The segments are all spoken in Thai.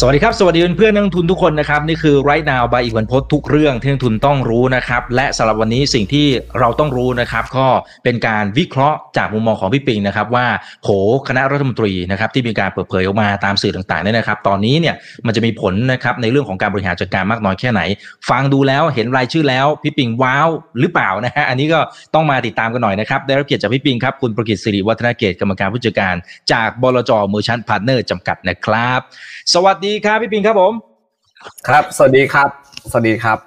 สวัสดีครับ สวัสดีเพื่อนนักทุนทุกคนนะครับ นี่คือ right now by อีกวันพดทุกเรื่องที่นักทุนต้องรู้นะครับ และสำหรับวันนี้สิ่งที่เราต้องรู้นะครับ ก็เป็นการวิเคราะห์จากมุมมองของพี่ปิงนะครับ ว่าโผคณะรัฐมนตรีนะครับที่มีการเปิดเผยออกมาตามสื่อต่างๆเนี่ยนะครับ ตอนนี้เนี่ยมันจะมีผลนะครับในเรื่องของการบริหารจัดการมากน้อยแค่ไหน ฟังดูแล้วเห็นรายชื่อแล้วพี่ปิงว้าวหรือเปล่านะฮะอันนี้ก็ต้องมาติดตามกันหน่อยนะครับได้รับเกียรติจากพี่ปิงครับคุณประกิตสิริวัฒนเกตกรรมการผู้จัดการ จากบลจ Merchant Partners จำกัดนะครับ สวัสดีครับพี่ปิงครับผม ครับ สวัสดีครับ สวัสดีครับ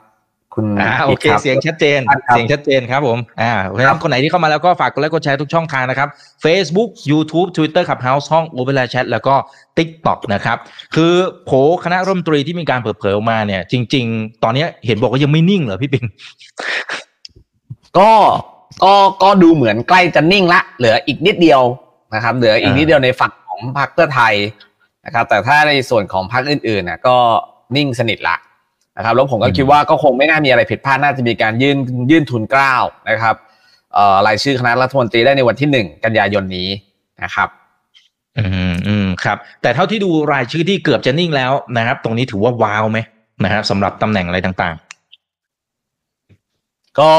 คุณอ่าโอเคครับเสียงชัดเจนครับเสียงชัดเจนครับผมอ่าเพราะฉะนั้นคนไหนที่เข้ามาแล้วก็ฝากกดไลค์กดแชร์ทุกช่องทางนะครับ Facebook YouTube Twitter Clubhouse ห้อง o p e r a Chat แล้วก็ TikTok นะครับ คือโผคณะรัฐมนตรีที่มีการเปิดเผยออกมาเนี่ย จริง ๆ ตอนนี้เห็นบอกว่ายังไม่นิ่งเหรอพี่ปิง ก็ก็ก็ดูเหมือนใกล้จะนิ่งละ เหลืออีกนิดเดียวนะครับ เหลืออีกนิดเดียวในฝั่งของพรรคเพื่อไทย นะครับแต่ถ้าในส่วนของพรรคอื่นๆนะก็นิ่งสนิทละนะครับแล้วผมก็อืมคิดว่าก็คงไม่น่ามีอะไรผิดพลาดน่าจะมีการยื่นยื่นทุนเกล้านะครับเอ่อรายชื่อคณะรัฐมนตรีได้ในวันที่หนึ่งกันยายนนี้นะครับอืมอืมครับ แต่เท่าที่ดูรายชื่อที่เกือบจะนิ่งแล้วนะครับ ตรงนี้ถือว่าว้าวไหมนะครับสำหรับตำแหน่งอะไรต่างก็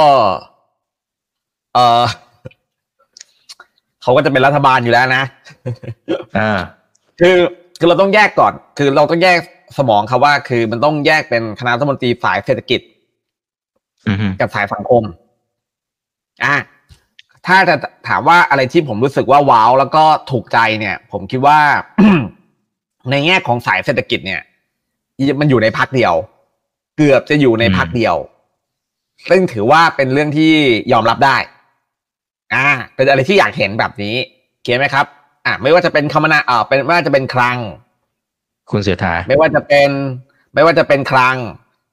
เออเขาก็จะเป็นรัฐบาลอยู่แล้วนะๆอ่าคือ คือเราต้องแยกก่อน คือเราต้องแยกสมองครับว่า คือมันต้องแยกเป็นคณะรัฐมนตรีฝ่ายเศรษฐกิจอืมกับฝ่ายสังคม อะถ้าจะถามว่าอะไรที่ผมรู้สึกว่าว้าวแล้วก็ถูกใจเนี่ย ผมคิดว่า ในแง่ของสายเศรษฐกิจเนี่ย มันอยู่ในพักเดียว เกือบจะอยู่ในพักเดียว ซึ่งถือว่าเป็นเรื่องที่ยอมรับได้ อ่า เป็นอะไรที่อยากเห็นแบบนี้ เขียนไหมครับ อ่าไม่ว่าจะเป็นคมนาเอ่อเป็นไม่ว่าจะเป็นคลัง คุณเสถาไม่ว่าจะเป็น ไม่ว่าจะเป็นคลัง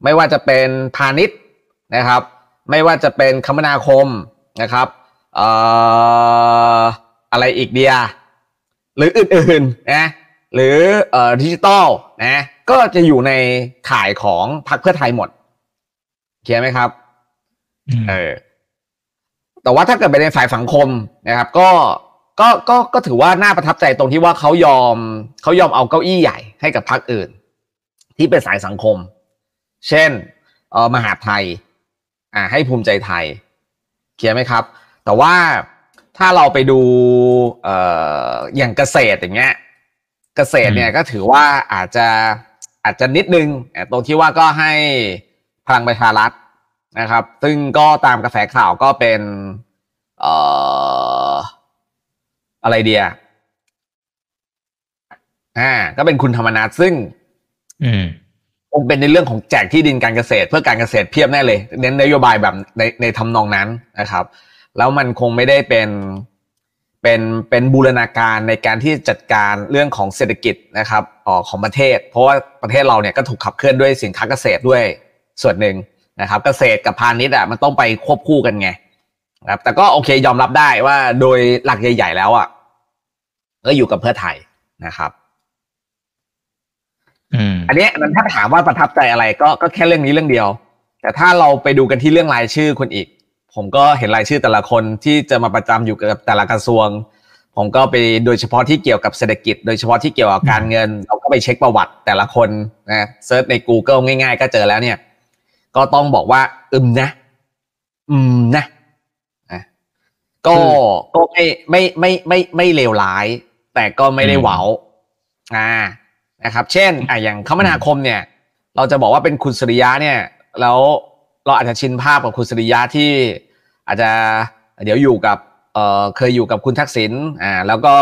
ไม่ว่าจะเป็นพาณิชย์นะครับ ไม่ว่าจะเป็นคมนาคมนะครับเอ่ออะไรอีกเดียหรืออื่นๆนะหรือเอ่อดิจิตอลนะก็จะอยู่ในข่ายของพรรคเพื่อไทยหมดเขียนไหมครับเออแต่ว่าถ้าเกิดไปในฝ่ายสังคมนะครับ ก็ ก็ก็ก็ถือว่าน่าประทับใจตรงที่ว่าเขายอมเขายอมเอาเก้าอี้ใหญ่ให้กับพรรคอื่น ที่เป็นสายสังคม เช่นเออมหาดไทยอ่าให้ภูมิใจไทยเคลียร์ไหมครับ แต่ว่าถ้าเราไปดูเอ่ออย่างเกษตรอย่างเงี้ย เกษตรเนี่ยก็ถือว่าอาจจะอาจจะนิดนึงอะตรงที่ว่าก็ให้พลังประชารัฐนะครับ ซึ่งก็ตามกระแสข่าวก็เป็นเอ่อ อะไรเดียอ่า ก็เป็นคุณธรรมนัฐซึ่ง อืมคงเป็นในเรื่องของแจกที่ดินการเกษตร เพื่อการเกษตรเพียบแน่เลย เน้นนโยบายแบบในในทำนองนั้นนะครับ แล้วมันคงไม่ได้เป็นเป็นเป็นบูรณาการในการที่จัดการเรื่องของเศรษฐกิจนะครับออของประเทศ เพราะว่าประเทศเราเนี่ยก็ถูกขับเคลื่อนด้วยสินค้าเกษตรด้วยส่วนหนึ่งนะครับ เกษตรกับพาณิชย์อะมันต้องไปควบคู่กันไง นะครับแต่ก็โอเคยอมรับได้ว่าโดยหลักใหญ่ ๆ แล้วอะก็อยู่กับเพื่อไทยนะครับอืมอันเนี้ยมันถ้าถามว่าประทับใจอะไรก็ก็แค่เรื่องนี้เรื่องเดียว แต่ถ้าเราไปดูกันที่เรื่องรายชื่อคนอีก ผมก็เห็นรายชื่อแต่ละคนที่จะมาประจำอยู่กับแต่ละกระทรวง ผมก็ไปโดยเฉพาะที่เกี่ยวกับเศรษฐกิจ โดยเฉพาะที่เกี่ยวกับการเงิน เราก็ไปเช็คประวัติแต่ละคนนะเซิร์ชใน Google ง่าย ๆ ก็เจอแล้วเนี่ย ก็ต้องบอกว่า อึมนะ อืมนะอะ ก็ก็ไม่ไม่ไม่ไม่ไม่เลวร้าย แต่ก็ไม่ได้หวาวอ่านะครับ เช่นอะอย่างคมนาคมเนี่ย เราจะบอกว่าเป็นคุณสุริยะเนี่ย แล้วเราอาจจะชินภาพกับคุณสุริยะที่อาจจะเดี๋ยวอยู่กับเอ่อเคยอยู่กับคุณทักษิณอ่าแล้วก็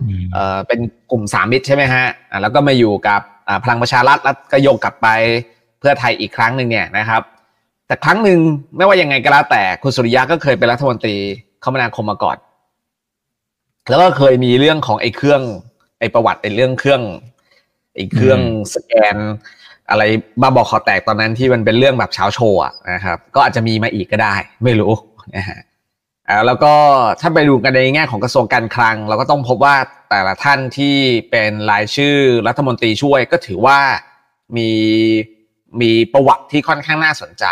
อืมเอ่อเป็นกลุ่มสามมิตรใช่ไหมฮะอ่าแล้วก็มาอยู่กับอ่าพลังประชารัฐแล้วก็โยกกลับไปเพื่อไทยอีกครั้งหนึ่งเนี่ยนะครับ แต่ครั้งหนึ่งไม่ว่ายังไงก็แล้วแต่คุณสุริยะก็เคยเป็นรัฐมนตรี คมนาคมมาก่อน แล้วก็เคยมีเรื่องของไอ้เครื่อง ไอ้ประวัติไอ้เรื่องเครื่องไอ้เครื่องสแกน อะไรบ้าบอคอแตกตอนนั้นที่มันเป็นเรื่องแบบเช้าโชว์อะนะครับ ก็อาจจะมีมาอีกก็ได้ ไม่รู้นะฮะอ่าแล้วก็ถ้าไปดูกันในแง่ของกระทรวงการคลัง เราก็ต้องพบว่าแต่ละท่านที่เป็นรายชื่อรัฐมนตรีช่วยก็ถือว่ามีมีประวัติที่ค่อนข้างน่าสนใจ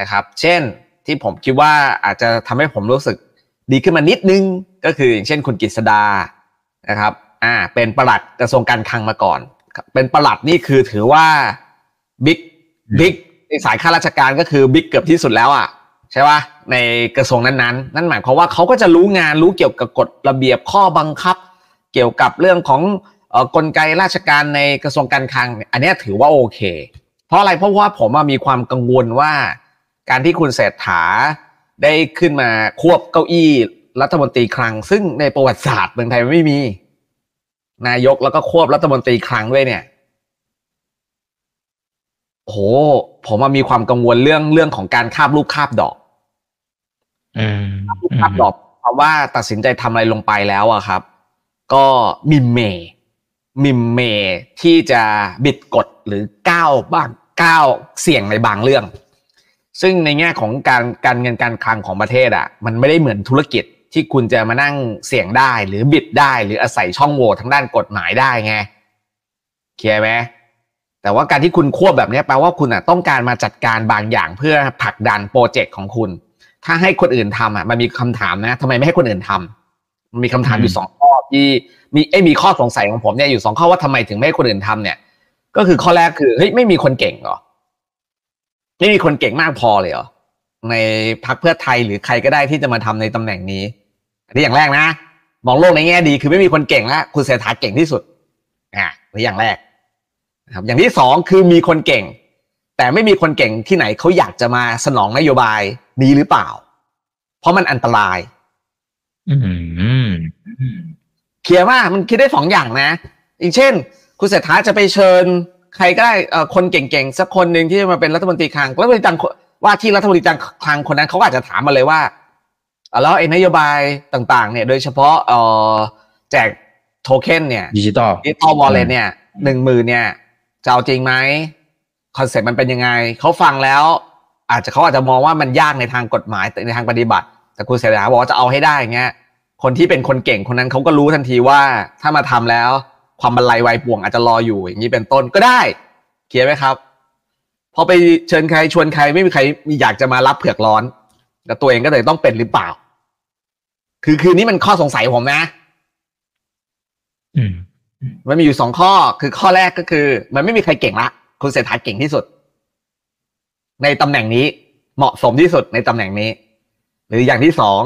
นะครับ เช่นที่ผมคิดว่าอาจจะทำให้ผมรู้สึก ดีขึ้นมานิดนึงก็คืออย่างเช่นคุณกฤษดานะครับอ่าเป็นประหลัดกระทรวงการคลังมาก่อน เป็นประหลัดนี่คือถือว่าบิ๊กบิ๊กในสายข้าราชการก็คือบิ๊กเกือบที่สุดแล้วอะใช่ป่ะในกระทรวงนั้นๆ นั่นหมายความว่าเขาก็จะรู้งานรู้เกี่ยวกับกฎระเบียบข้อบังคับ เกี่ยวกับเรื่องของกลไกราชการในกระทรวงการคลัง อันนี้ถือว่าโอเค เพราะอะไรเพราะว่าผมมีความกังวลว่า การที่คุณเศรษฐา ได้ขึ้นมาควบเก้าอี้รัฐมนตรีคลัง ซึ่งในประวัติศาสตร์เมืองไทยไม่มี นายกแล้วก็ควบรัฐมนตรีคลังด้วยเนี่ยโห ผมมีความกังวลเรื่องเรื่องของการคาบลูกคาบดอกลูกคาบดอกเพราะว่าตัดสินใจทำอะไรลงไปแล้วอะครับ ก็มีแนวมีแนวที่จะบิดกฎหรือก้าวบ้างก้าวเสี่ยงในบางเรื่อง ซึ่งในแง่ของการการเงินการคลังของประเทศอะมันไม่ได้เหมือนธุรกิจที่คุณจะมานั่งเสี่ยงได้หรือบิดได้ หรืออาศัยช่องโหว่ทางด้านกฎหมายได้ไงเคลียร์ไหมแต่ว่าการที่คุณควบแบบนี้แปลว่าคุณอะต้องการมาจัดการบางอย่างเพื่อผลักดันโปรเจกต์ของคุณ ถ้าให้คนอื่นทำอะมันมีคำถามนะทำไมไม่ให้คนอื่นทำมันมีคำถามอยู่สองข้อที่มีไอ้มีข้อสงสัยของผมเนี่ยอยู่สองข้อว่าทำไมถึงไม่ให้คนอื่นทำเนี่ย ก็คือข้อแรกคือเฮ้ยไม่มีคนเก่งเหรอ ไม่มีคนเก่งมากพอเลยเหรอในพรรคเพื่อไทยหรือใครก็ได้ที่จะมาทำในตำแหน่งนี้อันนี้อย่างแรกนะ มองโลกในแง่ดีคือไม่มีคนเก่งแล้วคุณเศรษฐาเก่งที่สุดอ่านี่อย่างแรกครับอย่างที่สองคือมีคนเก่ง แต่ไม่มีคนเก่งที่ไหนเขาอยากจะมาสนองนโยบายนี้หรือเปล่า เพราะมันอันตรายอืมเคลียร์ว่ามันคิดได้สองอย่างนะอย่างเช่น คุณเศรษฐาจะไปเชิญ ใครก็ได้คนเก่งๆสักคนหนึ่งที่มาเป็นรัฐมนตรีคลังรัฐมนตรีคลังว่าที่รัฐมนตรีคลังคนนั้นเขาอาจจะถามมาเลยว่าแล้วไอ้นโยบายต่างๆ เนี่ยโดยเฉพาะเออแจกโทเค็นเนี่ย digital digital wallet เนี่ยหนึ่งหมื่นเนี่ยจะเอาจริงไหม concept มันเป็นยังไงเขาฟังแล้ว อาจจะเขาอาจจะมองว่ามันยากในทางกฎหมายแต่ในทางปฏิบัติ แต่คุณเศรษฐาบอกว่าจะเอาให้ได้เงี้ยคนที่เป็นคนเก่งคนนั้นเขาก็รู้ทันทีว่าถ้ามาทำแล้ว ความบรรลัยวายป่วงอาจจะรออยู่อย่างนี้เป็นต้นก็ได้เคลียร์ไหมครับพอไปเชิญใครชวนใครไม่มีใครมีอยากจะมารับเผือกร้อนแต่ตัวเองก็เลยต้องเป็นหรือเปล่า คือคือนี่มันข้อสงสัยผมนะอืมมันมีอยู่สองข้อ คือข้อแรกก็คือ มันไม่มีใครเก่งละคุณเศรษฐาเก่งที่สุด ในตำแหน่งนี้เหมาะสมที่สุดในตำแหน่งนี้ หรืออย่างที่สอง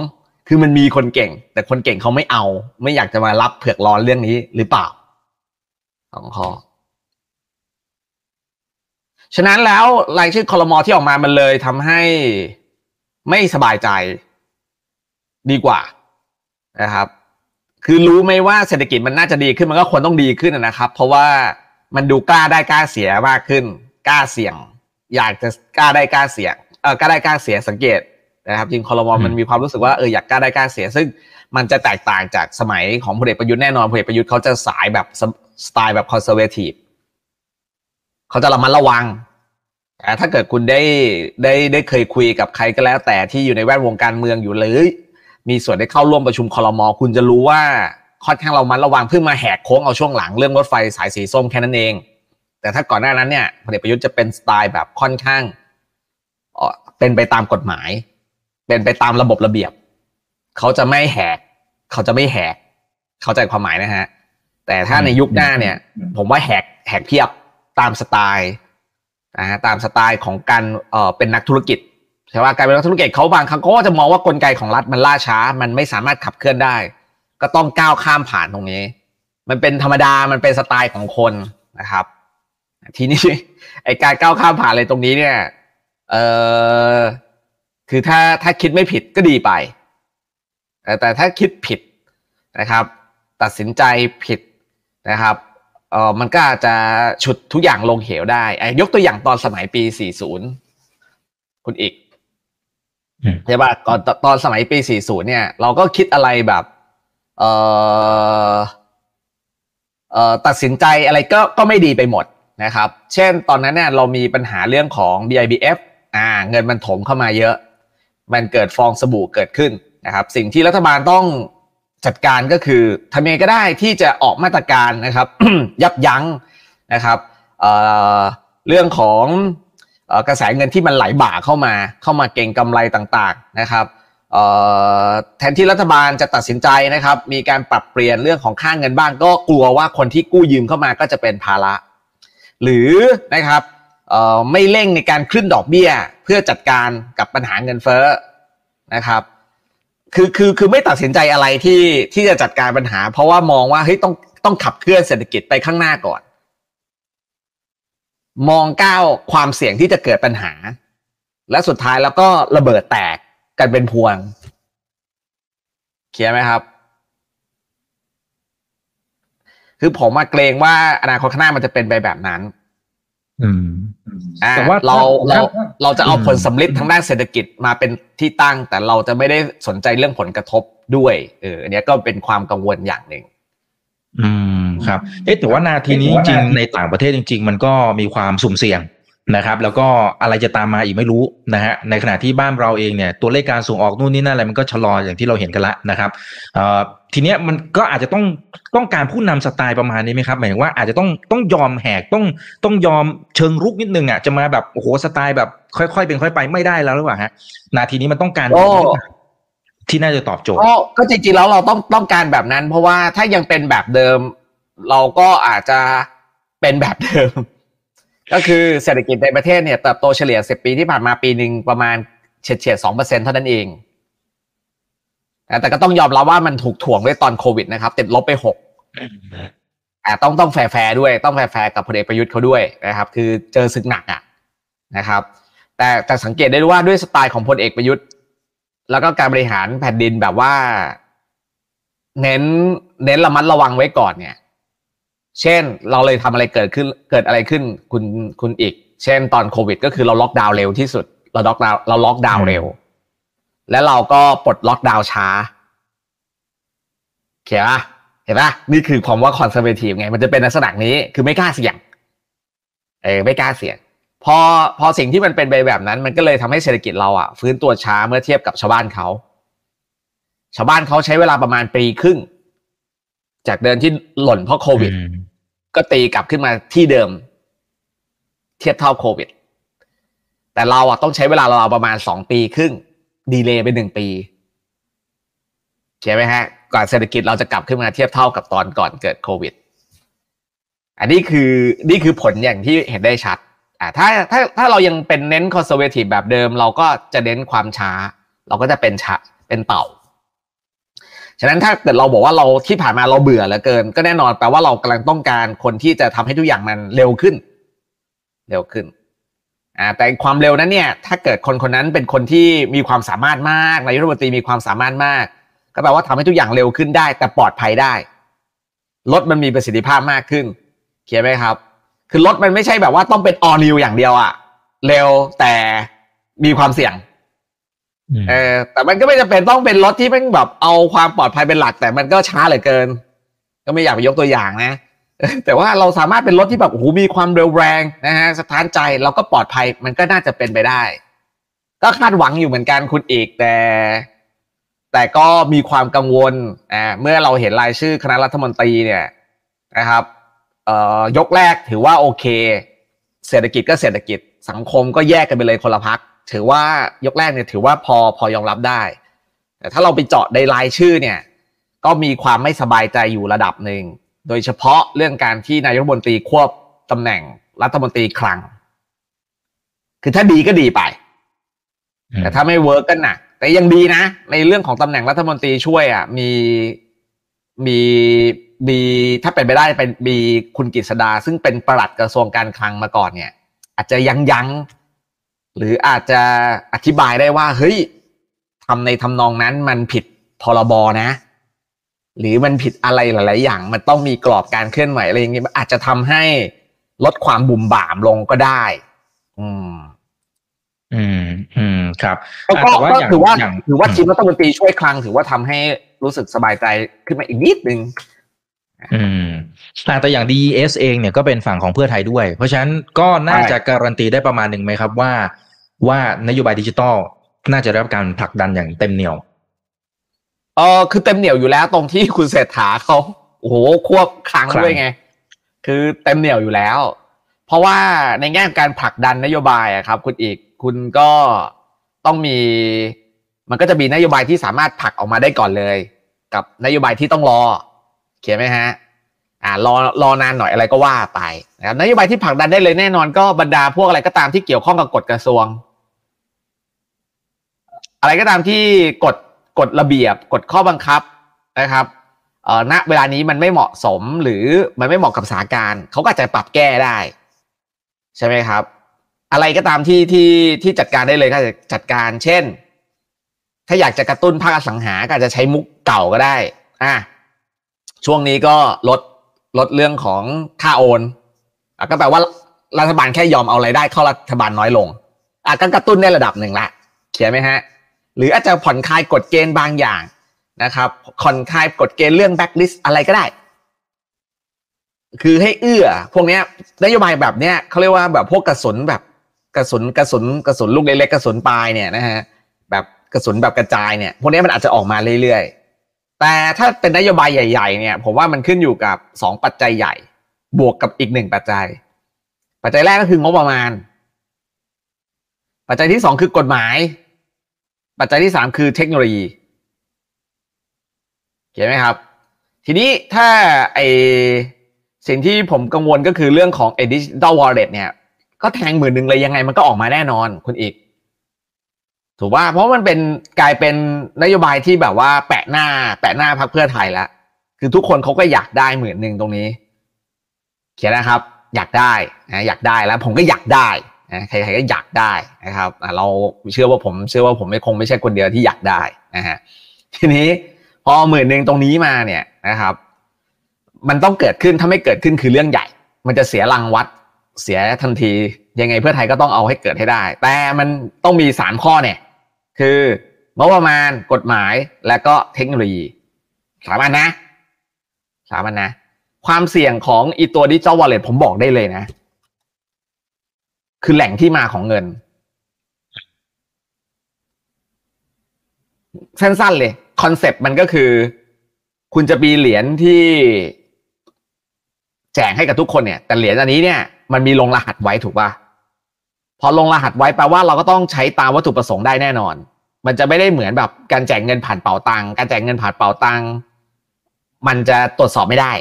คือมันมีคนเก่ง แต่คนเก่งเขาไม่เอา ไม่อยากจะมารับเผือกร้อนเรื่องนี้หรือเปล่า สองข้อฉะนั้นแล้วรายชื่อคอรมอที่ออกมามันเลยทำให้ไม่สบายใจดีกว่านะครับ คือรู้ไหมว่าเศรษฐกิจมันน่าจะดีขึ้นมันก็ควรต้องดีขึ้นนะครับ เพราะว่ามันดูกล้าได้กล้าเสียมากขึ้น กล้าเสี่ยง อยากจะกล้าได้กล้าเสี่ยงเออกล้าได้กล้าเสียสังเกต นะครับจริงคอรมอมันมีความรู้สึกว่าเอออยากกล้าได้กล้าเสีย ซึ่งมันจะแตกต่างจากสมัยของพลเอกประยุทธ์แน่นอนพลเอกประยุทธ์เขาจะสายแบบสไตล์แบบ conservative เขาจะระมัดระวังแต่ถ้าเกิดคุณได้ได้ได้เคยคุยกับใครก็แล้ว แต่ที่อยู่ในแวดวงการเมืองอยู่หรือมีส่วนได้เข้าร่วมประชุมคอรมอคุณจะรู้ว่าค่อนข้างระมัดระวังเพิ่งมาแหกโค้งเอาช่วงหลังเรื่องรถไฟสายสีส้มแค่นั้นเอง แต่ถ้าก่อนหน้านั้นเนี่ยพลเอกประยุทธ์จะเป็นสไตล์แบบค่อนข้างเป็นไปตามกฎหมาย เป็นไปตามระบบระเบียบ เขาจะไม่แหก เขาจะไม่แหก เข้าใจความหมายนะฮะ แต่ถ้าในยุคหน้าเนี่ย ผมว่าแหกแหกเพียบตามสไตล์นะฮะตามสไตล์ของการเอ่อเป็นนักธุรกิจใช่ว่าการเป็นนักธุรกิจเขาบางครั้งเขาก็จะมองว่ากลไกของรัฐมันล่าช้า มันไม่สามารถขับเคลื่อนได้ ก็ต้องก้าวข้ามผ่านตรงนี้ มันเป็นธรรมดามันเป็นสไตล์ของคนนะครับ ทีนี้ไอการก้าวข้ามผ่านอะไรตรงนี้เนี่ย เออ คือถ้าถ้าคิดไม่ผิดก็ดีไปแต่แต่ถ้าคิดผิดนะครับ ตัดสินใจผิดนะครับเออมันก็จะฉุดทุกอย่างลงเหวได้ยกตัวอย่างตอนสมัยปี 40 คุณอีกใช่ป่ะก่อนตอนสมัยปี 40 เนี่ย เราก็คิดอะไรแบบเอ่อเอ่อตัดสินใจอะไรก็ก็ไม่ดีไปหมดนะครับ เช่นตอนนั้นเนี่ยเรามีปัญหาเรื่องของ BIBF อ่า เงินมันถมเข้ามาเยอะ มันเกิดฟองสบู่เกิดขึ้นนะครับ สิ่งที่รัฐบาลต้องจัดการก็คือทำยังไงก็ได้ที่จะออกมาตรการนะครับ ยับยั้งนะครับเเรื่องของกระแสเงินที่มันไหลบ่าเข้ามา เข้ามาเก่งกำไรต่างๆนะครับแทนที่รัฐบาลจะตัดสินใจนะครับ มีการปรับเปลี่ยนเรื่องของค่างเงินบ้าง ก็กลัวว่าคนที่กู้ยืมเข้ามาก็จะเป็นภาระ หรือนะครับ ไม่เร่งในการขึ้นดอกเบี้ย เพื่อจัดการกับปัญหาเงินเฟ้อนะครับ คือคือคือไม่ตัดสินใจอะไรที่ที่จะจัดการปัญหา เพราะว่ามองว่าเฮ้ยต้องต้องขับเคลื่อนเศรษฐกิจไปข้างหน้าก่อน มองก้าวความเสี่ยงที่จะเกิดปัญหา และสุดท้ายแล้วก็ระเบิดแตกกันเป็นพวงเคลียร์ไหมครับ คือผมมาเกรงว่าอนาคตข้างหน้ามันจะเป็นไปแบบนั้น แต่ว่าเราเราเราจะเอาผลสำลิดทางด้านเศรษฐกิจมาเป็นที่ตั้ง แต่เราจะไม่ได้สนใจเรื่องผลกระทบด้วยเออเนี้ยก็เป็นความกังวลอย่างหนึ่งอืมครับ เอ๊ะแต่ว่านาทีนี้จริงในต่างประเทศจริง ๆ มันก็มีความสุ่มเสี่ยง นะครับ แล้วก็อะไรจะตามมาอีกไม่รู้นะฮะในขณะที่บ้านเราเองเนี่ยตัวเลขการส่งออกนู่นนี่นั่นอะไรมันก็ชะลออย่างที่เราเห็นกันละนะครับทีเนี้ยมันก็อาจจะต้องต้องการผู้นำสไตล์ประมาณนี้ไหมครับหมายถึงว่าอาจจะต้องต้องยอมแหกต้องต้องยอมเชิงรุกนิดนึงอะจะมาแบบโอ้โหสไตล์แบบค่อยๆเป็นค่อยไปไม่ได้แล้วหรือเปล่าฮะนาทีนี้มันต้องการที่น่าจะตอบโจทย์ก็จริงๆแล้วเราต้องต้องการแบบนั้น เพราะว่าถ้ายังเป็นแบบเดิม เราก็อาจจะเป็นแบบเดิม ก็คือเศรษฐกิจในประเทศเนี่ยเติบโตเฉลี่ย10ปีที่ผ่านมาปีหนึ่งประมาณเฉียดเฉียดสองเปอร์เซ็นเท่านั้นเอง แต่ก็ต้องยอมรับว่ามันถูกถ่วงด้วยตอนโควิดนะครับ ติดลบไปหกแต่ต้องต้องแฟร์ด้วยต้องแฟร์กับพลเอกประยุทธ์เขาด้วยนะครับ คือเจอศึกหนักอะนะครับ แต่แต่สังเกตได้ว่าด้วยสไตล์ของพลเอกประยุทธ์ แล้วก็การบริหารแผ่นดินแบบว่า เน้นเน้นระมัดระวังไว้ก่อนเนี่ย เช่นเราเลยทำอะไรเกิดขึ้นเกิดอะไรขึ้นคุณคุณอีก เช่นตอนโควิด ก็คือเราล็อกดาวน์เร็วที่สุด เราล็อกดาวน์เราล็อกดาวน์เร็ว แล้วเราก็ปลดล็อกดาวน์ช้าเห็นเห็นปะนี่คือความว่า conservative ไง มันจะเป็นลักษณะนี้คือไม่กล้าเสี่ยงเออไม่กล้าเสี่ยงพอพอสิ่งที่มันเป็นไปแบบนั้น มันก็เลยทำให้เศรษฐกิจเราอะฟื้นตัวช้าเมื่อเทียบกับชาวบ้านเขา ชาวบ้านเขาใช้เวลาประมาณปีครึ่ง จากเดิมที่หล่นเพราะโควิด ก็ตีกลับขึ้นมาที่เดิม เทียบเท่าโควิด แต่เราอะต้องใช้เวลาเราประมาณสองปีครึ่ง delay ไปหนึ่งปีใช่ไหมฮะก่อนเศรษฐกิจเราจะกลับขึ้นมาเทียบเท่ากับตอนก่อนเกิดโควิด อันนี้คือนี่คือผลอย่างที่เห็นได้ชัดอ่าถ้าถ้าถ้าเรายังเป็นเน้น conservative แบบเดิม เราก็จะเน้นความช้า เราก็จะเป็นช้าเป็นเต่า ฉะนั้นถ้าเกิดเราบอกว่าเราที่ผ่านมาเราเบื่อเหลือเกิน ก็แน่นอนแปลว่าเรากำลังต้องการคนที่จะทำให้ทุกอย่างมันเร็วขึ้น เร็วขึ้นอ่าแต่ความเร็วนั้นเนี่ย ถ้าเกิดคนคนนั้นเป็นคนที่มีความสามารถมากนายรัฐมนตรีมีความสามารถมาก ก็แปลว่าทำให้ทุกอย่างเร็วขึ้นได้ แต่ปลอดภัยได้รถมันมีประสิทธิภาพมากขึ้นเขียนไหมครับ คือรถมันไม่ใช่แบบว่าต้องเป็นออนิวอย่างเดียวอะเร็วแต่มีความเสี่ยง เออแต่มันก็ไม่จำเป็นต้องเป็นรถที่มันแบบเอาความปลอดภัยเป็นหลัก แต่มันก็ช้าเหลือเกิน ก็ไม่อยากไปยกตัวอย่างนะ แต่ว่าเราสามารถเป็นรถที่แบบโอ้โหมีความเร็วแรงนะฮะสถานใจเราก็ปลอดภัยมันก็น่าจะเป็นไปได้ ก็คาดหวังอยู่เหมือนกันคุณเอกแต่ แต่ก็มีความกังวลอ่าเมื่อเราเห็นรายชื่อคณะรัฐมนตรีเนี่ยนะครับเอ่อยกแรกถือว่าโอเค เศรษฐกิจก็เศรษฐกิจสังคมก็แยกกันไปเลยคนละพัก ถือว่ายกแรกเนี่ยถือว่าพอพอยอมรับได้ แต่ถ้าเราไปเจาะในรายชื่อเนี่ยก็มีความไม่สบายใจอยู่ระดับหนึ่ง โดยเฉพาะเรื่องการที่นายกรัฐมนตรีควบตำแหน่งรัฐมนตรีคลัง คือถ้าดีก็ดีไป แต่ถ้าไม่เวิร์กก็หนัก แต่ยังดีนะ ในเรื่องของตำแหน่งรัฐมนตรีช่วยอะมีมีมีถ้าเป็นไปได้เป็นมีคุณกิษดา ซึ่งเป็นประหลัดกระทรวงการคลังมาก่อนเนี่ย อาจจะยังยั้ง หรืออาจจะอธิบายได้ว่าเฮ้ยทำในทำนองนั้นมันผิดพรบนะ หรือมันผิดอะไรหลาย ๆ อย่าง มันต้องมีกรอบการเคลื่อนไหวอะไรอย่างเงี้ยอาจจะทำให้ลดความบุ่มบ่ามลงก็ได้ อืม อืม อืม ครับก็ก็ถือว่าถือว่าทีมรัฐมนตรีช่วยคลัง ถือว่าทำให้รู้สึกสบายใจขึ้นมาอีกนิดนึง อืม แต่อย่าง DES เองเนี่ยก็เป็นฝั่งของเพื่อไทยด้วย เพราะฉะนั้นก็น่าจะการันตีได้ประมาณหนึ่งไหมครับว่า ว่านโยบายดิจิตอลน่าจะได้รับการผลักดันอย่างเต็มเหนี่ยวเออคือเต็มเหนี่ยวอยู่แล้วตรงที่คุณเศรษฐาเขาโอ้โหควบคลังด้วยไง คือเต็มเหนี่ยวอยู่แล้ว เพราะว่าในแง่การผลักดันนโยบายอะครับ คุณอีกคุณก็ต้องมี มันก็จะมีนโยบายที่สามารถผลักออกมาได้ก่อนเลย กับนโยบายที่ต้องรอเขียนไหมฮะอ่ารอรอนานหน่อยอะไรก็ว่าไปนะครับนโยบายที่ผลักดันได้เลยแน่นอนก็บรรดาพวกอะไรก็ตามที่เกี่ยวข้องกับกฎกระทรวง อะไรก็ตามที่กฎกฎระเบียบกฎข้อบังคับนะครับเอ่อณเวลานี้มันไม่เหมาะสมหรือมันไม่เหมาะกับสถานการณ์เขาก็อาจจะปรับแก้ได้ ใช่ไหมครับ อะไรก็ตามที่ที่ที่จัดการได้เลยก็จะจัดการเช่น ถ้าอยากจะกระตุ้นภาคอสังหาก็จจะใช้มุกเก่าก็ได้อะช่วงนี้ก็ลดลดเรื่องของค่าโอนอะก็แปลว่ารัฐบาลแค่ยอมเอาไรายได้เข้ารัฐบาลน้อยลงอะก็กระตุ้นได้ระดับหนึ่งละเขียนไหมฮะ หรืออาจจะผ่อนคลายกฎเกณฑ์บางอย่างนะครับผ่อนคลายกฎเกณฑ์เรื่องแบ็กลิสอะไรก็ได้ คือให้เอื้อ พวกเนี้ยนโยบายแบบเนี้ยเขาเรียกว่าแบบพวกกระสุนแบบกระสุนกระสุนกระสุนลูกเล็กๆกระสุนปลายเนี่ยนะฮะแบบกระสุนแบบกระจายเนี่ยพวกนี้มันอาจจะออกมาเรื่อยๆ แต่ถ้าเป็นนโยบายใหญ่ ๆ เนี่ย ผมว่ามันขึ้นอยู่กับสองปัจจัยใหญ่ บวกกับอีกหนึ่งปัจจัย ปัจจัยแรกก็คืองบประมาณ ปัจจัยที่สองคือกฎหมาย ปัจจัยที่สามคือเทคโนโลยีเห็นไหมครับ ทีนี้ถ้าไอสิ่งที่ผมกังวลก็คือเรื่องของไอดิจิตอลวอลเล็ตเนี่ย ก็แทงหมื่นหนึ่งเลยยังไงมันก็ออกมาแน่นอนคุณอีก ถูกว่าเพราะมันเป็นกลายเป็นนโยบายที่แบบว่าแปะหน้า แปะหน้าพักเพื่อไทยแล้วคือทุกคนเขาก็อยากได้หมื่นหนึ่งตรงนี้ เขียนนะครับ อยากได้นะอยากได้แล้ว ผมก็อยากได้ นะใครๆก็อยากได้นะครับเราเชื่อว่าผมเชื่อว่าผมไม่คงไม่ใช่คนเดียวที่อยากได้นะฮะทีนี้พอหมื่นหนึ่งตรงนี้มาเนี่ยนะครับ มันต้องเกิดขึ้นถ้าไม่เกิดขึ้นคือเรื่องใหญ่ มันจะเสียรังวัดเสียทันที ยังไงเพื่อไทยก็ต้องเอาให้เกิดให้ได้ แต่มันต้องมีสามข้อเนี่ยคืองบประมาณกฎหมายและก็เทคโนโลยีสามอันนะสามอันนะ ความเสี่ยงของอีตัวดิจิทัลวอลเล็ตผมบอกได้เลยนะ คือแหล่งที่มาของเงิน สั้นๆเลยคอนเซปต์มันก็คือ คุณจะมีเหรียญที่แจกให้กับทุกคนเนี่ย แต่เหรียญอันนี้เนี่ยมันมีลงรหัสไว้ถูกป่ะพอลงรหัสไว้แปลว่าเราก็ต้องใช้ตามวัตถุประสงค์ได้แน่นอน มันจะไม่ได้เหมือนแบบการแจกเงินผ่านเป๋าตังการแจกเงินผ่านเป๋าตังมันจะตรวจสอบไม่ได้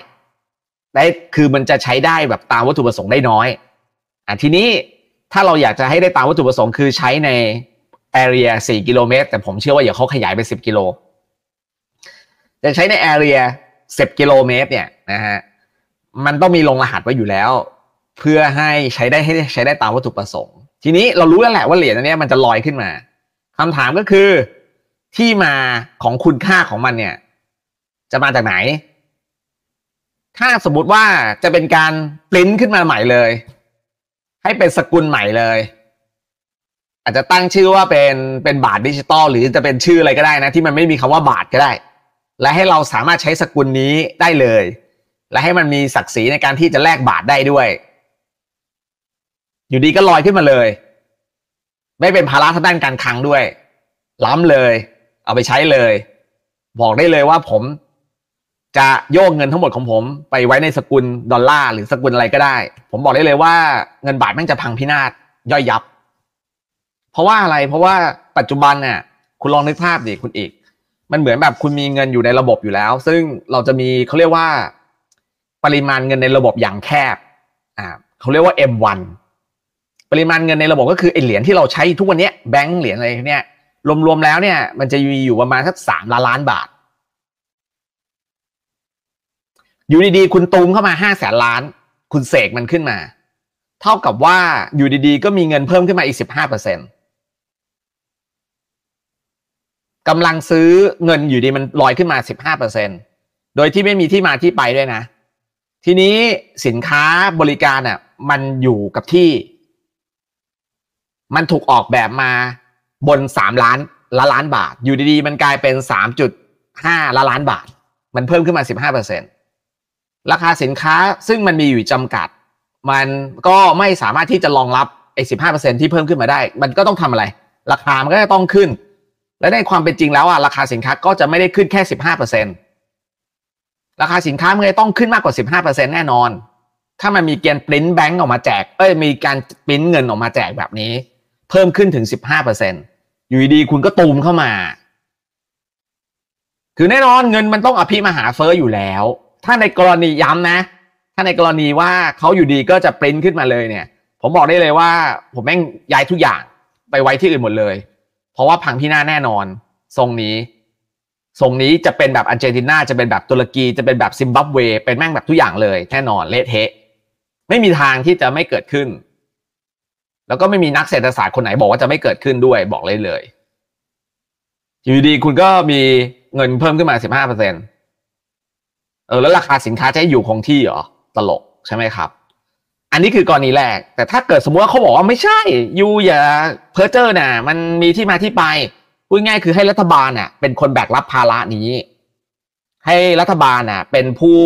ได้คือมันจะใช้ได้แบบตามวัตถุประสงค์ได้น้อยอะทีนี้ ถ้าเราอยากจะให้ได้ตามวัตถุประสงค์คือใช้ใน area 4 กิโลเมตร แต่ผมเชื่อว่าเดี๋ยวเขาขยายไป 10 กิโล จะใช้ใน area 10 กิโลเมตรเนี่ยนะฮะ มันต้องมีลงรหัสไว้อยู่แล้ว เพื่อให้ใช้ได้ให้ใช้ได้ตามวัตถุประสงค์ ทีนี้เรารู้แล้วแหละว่าเหรียญอันนี้มันจะลอยขึ้นมาคำถามก็คือที่มาของคุณค่าของมันเนี่ย จะมาจากไหน ถ้าสมมติว่าจะเป็นการปริ้นขึ้นมาใหม่เลย ให้เป็นสกุลใหม่เลย อาจจะตั้งชื่อว่าเป็นเป็นบาทดิจิตอลหรือจะเป็นชื่ออะไรก็ได้นะ ที่มันไม่มีคำว่าบาทก็ได้ และให้เราสามารถใช้สกุลนี้ได้เลย และให้มันมีศักดิ์ศรีในการที่จะแลกบาทได้ด้วย อยู่ดีก็ลอยขึ้นมาเลย ไม่เป็นภาระทางด้านการคลังด้วย ล้ำเลย เอาไปใช้เลย บอกได้เลยว่าผม จะโยกเงินทั้งหมดของผมไปไว้ในสกุลดอลลาร์หรือสกุลอะไรก็ได้ ผมบอกได้เลยว่าเงินบาทแม่งจะพังพินาศย่อยยับ เพราะว่าอะไรเพราะว่าปัจจุบันเนี่ยคุณลองนึกภาพดิคุณอีกมันเหมือนแบบคุณมีเงินอยู่ในระบบอยู่แล้ว ซึ่งเราจะมีเขาเรียกว่า ปริมาณเงินในระบบอย่างแคบอ่าเขาเรียกว่า M1 ปริมาณเงินในระบบก็คือไอเหรียญที่เราใช้ทุกวันนี้แบงก์เหรียญอะไรเนี่ยรวมๆแล้วเนี่ยมันจะมีอยู่ประมาณสักสามล้านล้านบาท อยู่ดีๆ คุณตูมเข้ามาห้าแสนล้าน คุณเสกมันขึ้นมา เท่ากับว่าอยู่ดีๆ ก็มีเงินเพิ่มขึ้นมาอีกสิบห้าเปอร์เซ็นตกำลังซื้อเงินอยู่ดีมันลอยขึ้นมาสิบห้าเปอร์เซ็นตโดยที่ไม่มีที่มาที่ไปด้วยนะ ทีนี้สินค้าบริการอะมันอยู่กับที่ มันถูกออกแบบมาบนสามล้านละล้านบาท อยู่ดีๆ มันกลายเป็นสามจุดห้าละล้านบาท มันเพิ่มขึ้นมาสิบห้าเปอร์เซ็นต ราคาสินค้าซึ่งมันมีอยู่จำกัด มันก็ไม่สามารถที่จะรองรับไอ้สิบห้าเปอร์เซ็นที่เพิ่มขึ้นมาได้ มันก็ต้องทำอะไร ราคามันก็จะต้องขึ้น และในความเป็นจริงแล้วอะราคาสินค้าก็จะไม่ได้ขึ้นแค่สิบห้าเปอร์เซ็นราคาสินค้ามันจะต้องขึ้นมากกว่าสิบห้าเปอร์เซ็นแน่นอน ถ้ามันมีเกณฑ์ปริ้นแบงก์ออกมาแจก เอ้ยมีการปริ้นเงินออกมาแจกแบบนี้ เพิ่มขึ้นถึงสิบห้าเปอร์เซ็นอยู่ดีคุณก็ตูมเข้ามา คือแน่นอนเงินมันต้องอภิมหาเฟอ้ออยู่แล้ว ถ้าในกรณีย้ำนะ ถ้าในกรณีว่าเขาอยู่ดีก็จะปริ้นขึ้นมาเลยเนี่ย ผมบอกได้เลยว่า ผมแม่งย้ายทุกอย่างไปไว้ที่อื่นหมดเลย เพราะว่าพังพินาศแน่นอน ทรงนี้ ทรงนี้จะเป็นแบบอาร์เจนตินาจะเป็นแบบตุรกีจะเป็นแบบซิมบับเว เป็นแม่งแบบทุกอย่างเลยแน่นอนเละเทะไม่มีทางที่จะไม่เกิดขึ้น แล้วก็ไม่มีนักเศรษฐศาสตร์คนไหนบอกว่าจะไม่เกิดขึ้นด้วยบอกเลยเลยอยู่ดีคุณก็มีเงินเพิ่มขึ้นมาสิบห้าเปอร์เซ็นต์ เออแล้วราคาสินค้าจะอยู่คงที่เหรอตลกใช่ไหมครับ อันนี้คือกรณีแรก แต่ถ้าเกิดสมมติว่าเขาบอกว่าไม่ใช่ยูอย่าเพ้อเจอร์น่ะ มันมีที่มาที่ไปพูดง่ายคือให้รัฐบาลน่ะ เป็นคนแบกรับภาระนี้ ให้รัฐบาลน่ะ เป็นผู้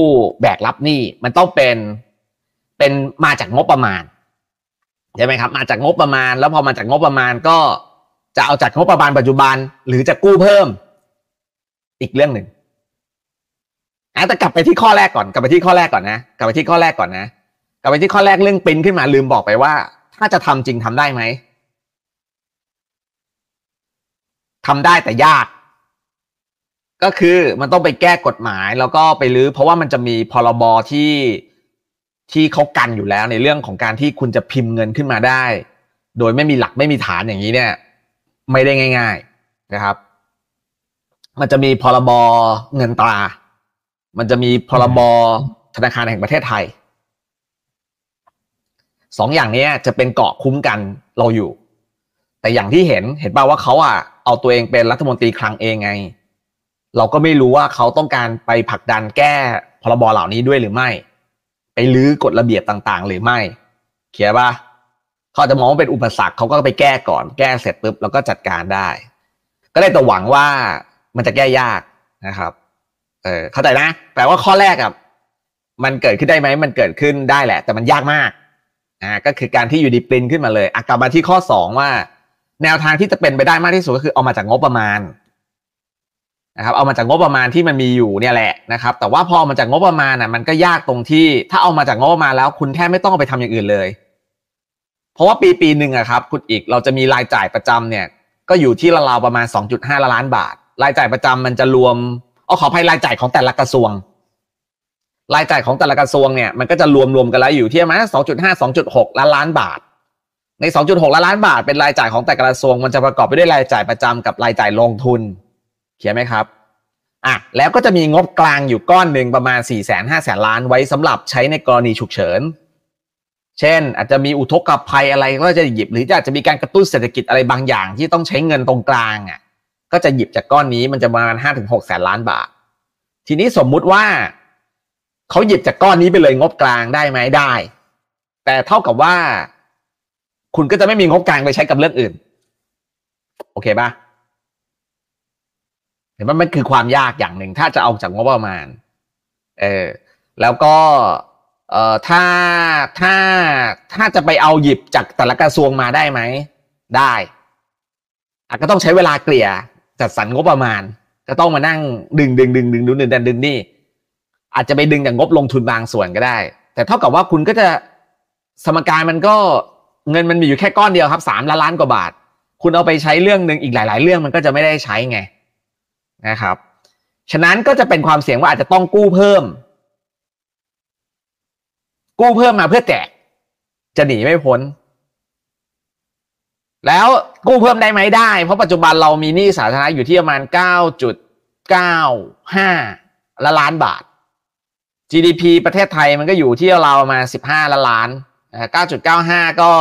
แบกรับหนี้มันต้องเป็นเป็นมาจากงบประมาณใช่ไหมครับ มาจากงบประมาณ แล้วพอมาจากงบประมาณก็จะเอาจากงบประมาณปัจจุบัน หรือจะกู้เพิ่ม อีกเรื่องหนึ่ง แต่กลับไปที่ข้อแรกก่อนกลับไปที่ข้อแรกก่อนนะกลับไปที่ข้อแรกก่อนนะกลับไปที่ข้อแรกเรื่องปริ้นขึ้นมาลืมบอกไปว่า ถ้าจะทำจริงทำได้ไหมทำได้แต่ยาก ก็คือมันต้องไปแก้กฎหมายแล้วก็ไปรื้อเพราะว่ามันจะมีพรบที่ที่เขากันอยู่แล้วในเรื่องของการที่คุณจะพิมพ์เงินขึ้นมาได้ โดยไม่มีหลักไม่มีฐานอย่างนี้เนี่ย ไม่ได้ง่าย ๆนะครับ มันจะมีพรบเงินตรา มันจะมีพรบธนาคารแห่งประเทศไทยสองอย่างนี้จะเป็นเกาะคุ้มกันเราอยู่ แต่อย่างที่เห็นเห็นป่าว่าเขาอะเอาตัวเองเป็นรัฐมนตรีคลังเองไง เราก็ไม่รู้ว่าเขาต้องการไปผลักดันแก้พรบเหล่านี้ด้วยหรือไม่ ไปลื้อกฎระเบียบต่างๆ หรือไม่เขียนป่ะเขาจะมองว่าเป็นอุปสรรคเขาก็ไปแก้ก่อนแก้เสร็จปุ๊บแล้วก็จัดการได้ ก็ได้แต่หวังว่ามันจะแก้ยากนะครับ เออเข้าใจนะแปลว่าข้อแรกอะมันเกิดขึ้นได้ไหมมันเกิดขึ้นได้แหละ แต่มันยากมากอ่าก็คือการที่อยู่ดีปรินขึ้นมาเลยอะกลับมาที่ข้อสองว่า แนวทางที่จะเป็นไปได้มากที่สุดก็คือเอามาจากงบประมาณนะครับเอามาจากงบประมาณที่มันมีอยู่เนี่ยแหละนะครับ แต่ว่าพอมาจากงบประมาณอะมันก็ยากตรงที่ ถ้าเอามาจากงบประมาณแล้ว คุณแทบไม่ต้องไปทำอย่างอื่นเลย เพราะว่าปีปีหนึ่งอะครับคุณอีกเราจะมีรายจ่ายประจำเนี่ย ก็อยู่ที่ราวๆประมาณ 2.5 ล้านบาท รายจ่ายประจำมันจะรวม เอาขออภัยรายจ่ายของแต่ละกระทรวง รายจ่ายของแต่ละกระทรวงเนี่ยมันก็จะรวมรวมกันแล้วอยู่ที่ประมาณสองจุดห้าสองจุดหกล้านล้านบาท ในสองจุดหกล้านล้านบาท เป็นรายจ่ายของแต่กระทรวง มันจะประกอบไปด้วยรายจ่ายประจำกับรายจ่ายลงทุนเขียนไหมครับอะแล้วก็จะมีงบกลางอยู่ก้อนหนึ่งประมาณ4ี่แสนห้าแสนล้านไว้สำหรับใช้ในกรณีฉุกเฉิน เช่น อาจจะมีอุทกภัยอะไรก็จะหยิบหรืออาจจะมีการกระตุ้นเศรษฐกิจอะไรบางอย่างที่ต้องใช้เงินตรงกลางอะ ก็จะหยิบจากก้อนนี้มันจะประมาณห้าถึงหกแสนล้านบาท ทีนี้สมมุติว่าเขาหยิบจากก้อนนี้ไปเลยงบกลางได้ไหมได้ แต่เท่ากับว่า คุณก็จะไม่มีงบกลางไปใช้กับเรื่องอื่น โอเคปะเห็นว่ามันคือความยากอย่างหนึ่ง ถ้าจะเอาจากงบประมาณ เออแล้วก็เอ่อถ้าถ้าถ้าจะไปเอาหยิบจากแต่ละกระทรวงมาได้ไหม ได้อาจก็ต้องใช้เวลาเกลี่ย จัดสรรงบประมาณ ก็ต้องมานั่งดึงดึงดึงดึงดึงดึงดันดึงนี่อาจจะไปดึงจากงบลงทุนบางส่วนก็ได้ แต่เท่ากับว่าคุณก็จะสมการมันก็เงินมันมีอยู่แค่ก้อนเดียวครับสามล้านล้านกว่าบาท คุณเอาไปใช้เรื่องหนึ่งอีกหลาย ๆ เรื่องมันก็จะไม่ได้ใช้ไงนะครับ ฉะนั้นก็จะเป็นความเสี่ยงว่าอาจจะต้องกู้เพิ่ม กู้เพิ่มมาเพื่อแจกจะหนีไม่พ้น แล้ว กู้เพิ่มได้ไหมได้ เพราะปัจจุบันเรามีหนี้สาธารณะอยู่ที่ประมาณเก้าจุดเก้าห้าล้านบาท GDP ประเทศไทยมันก็อยู่ที่เรามาสิบห้าล้านล้านเก้าจุดเก้าห้าก็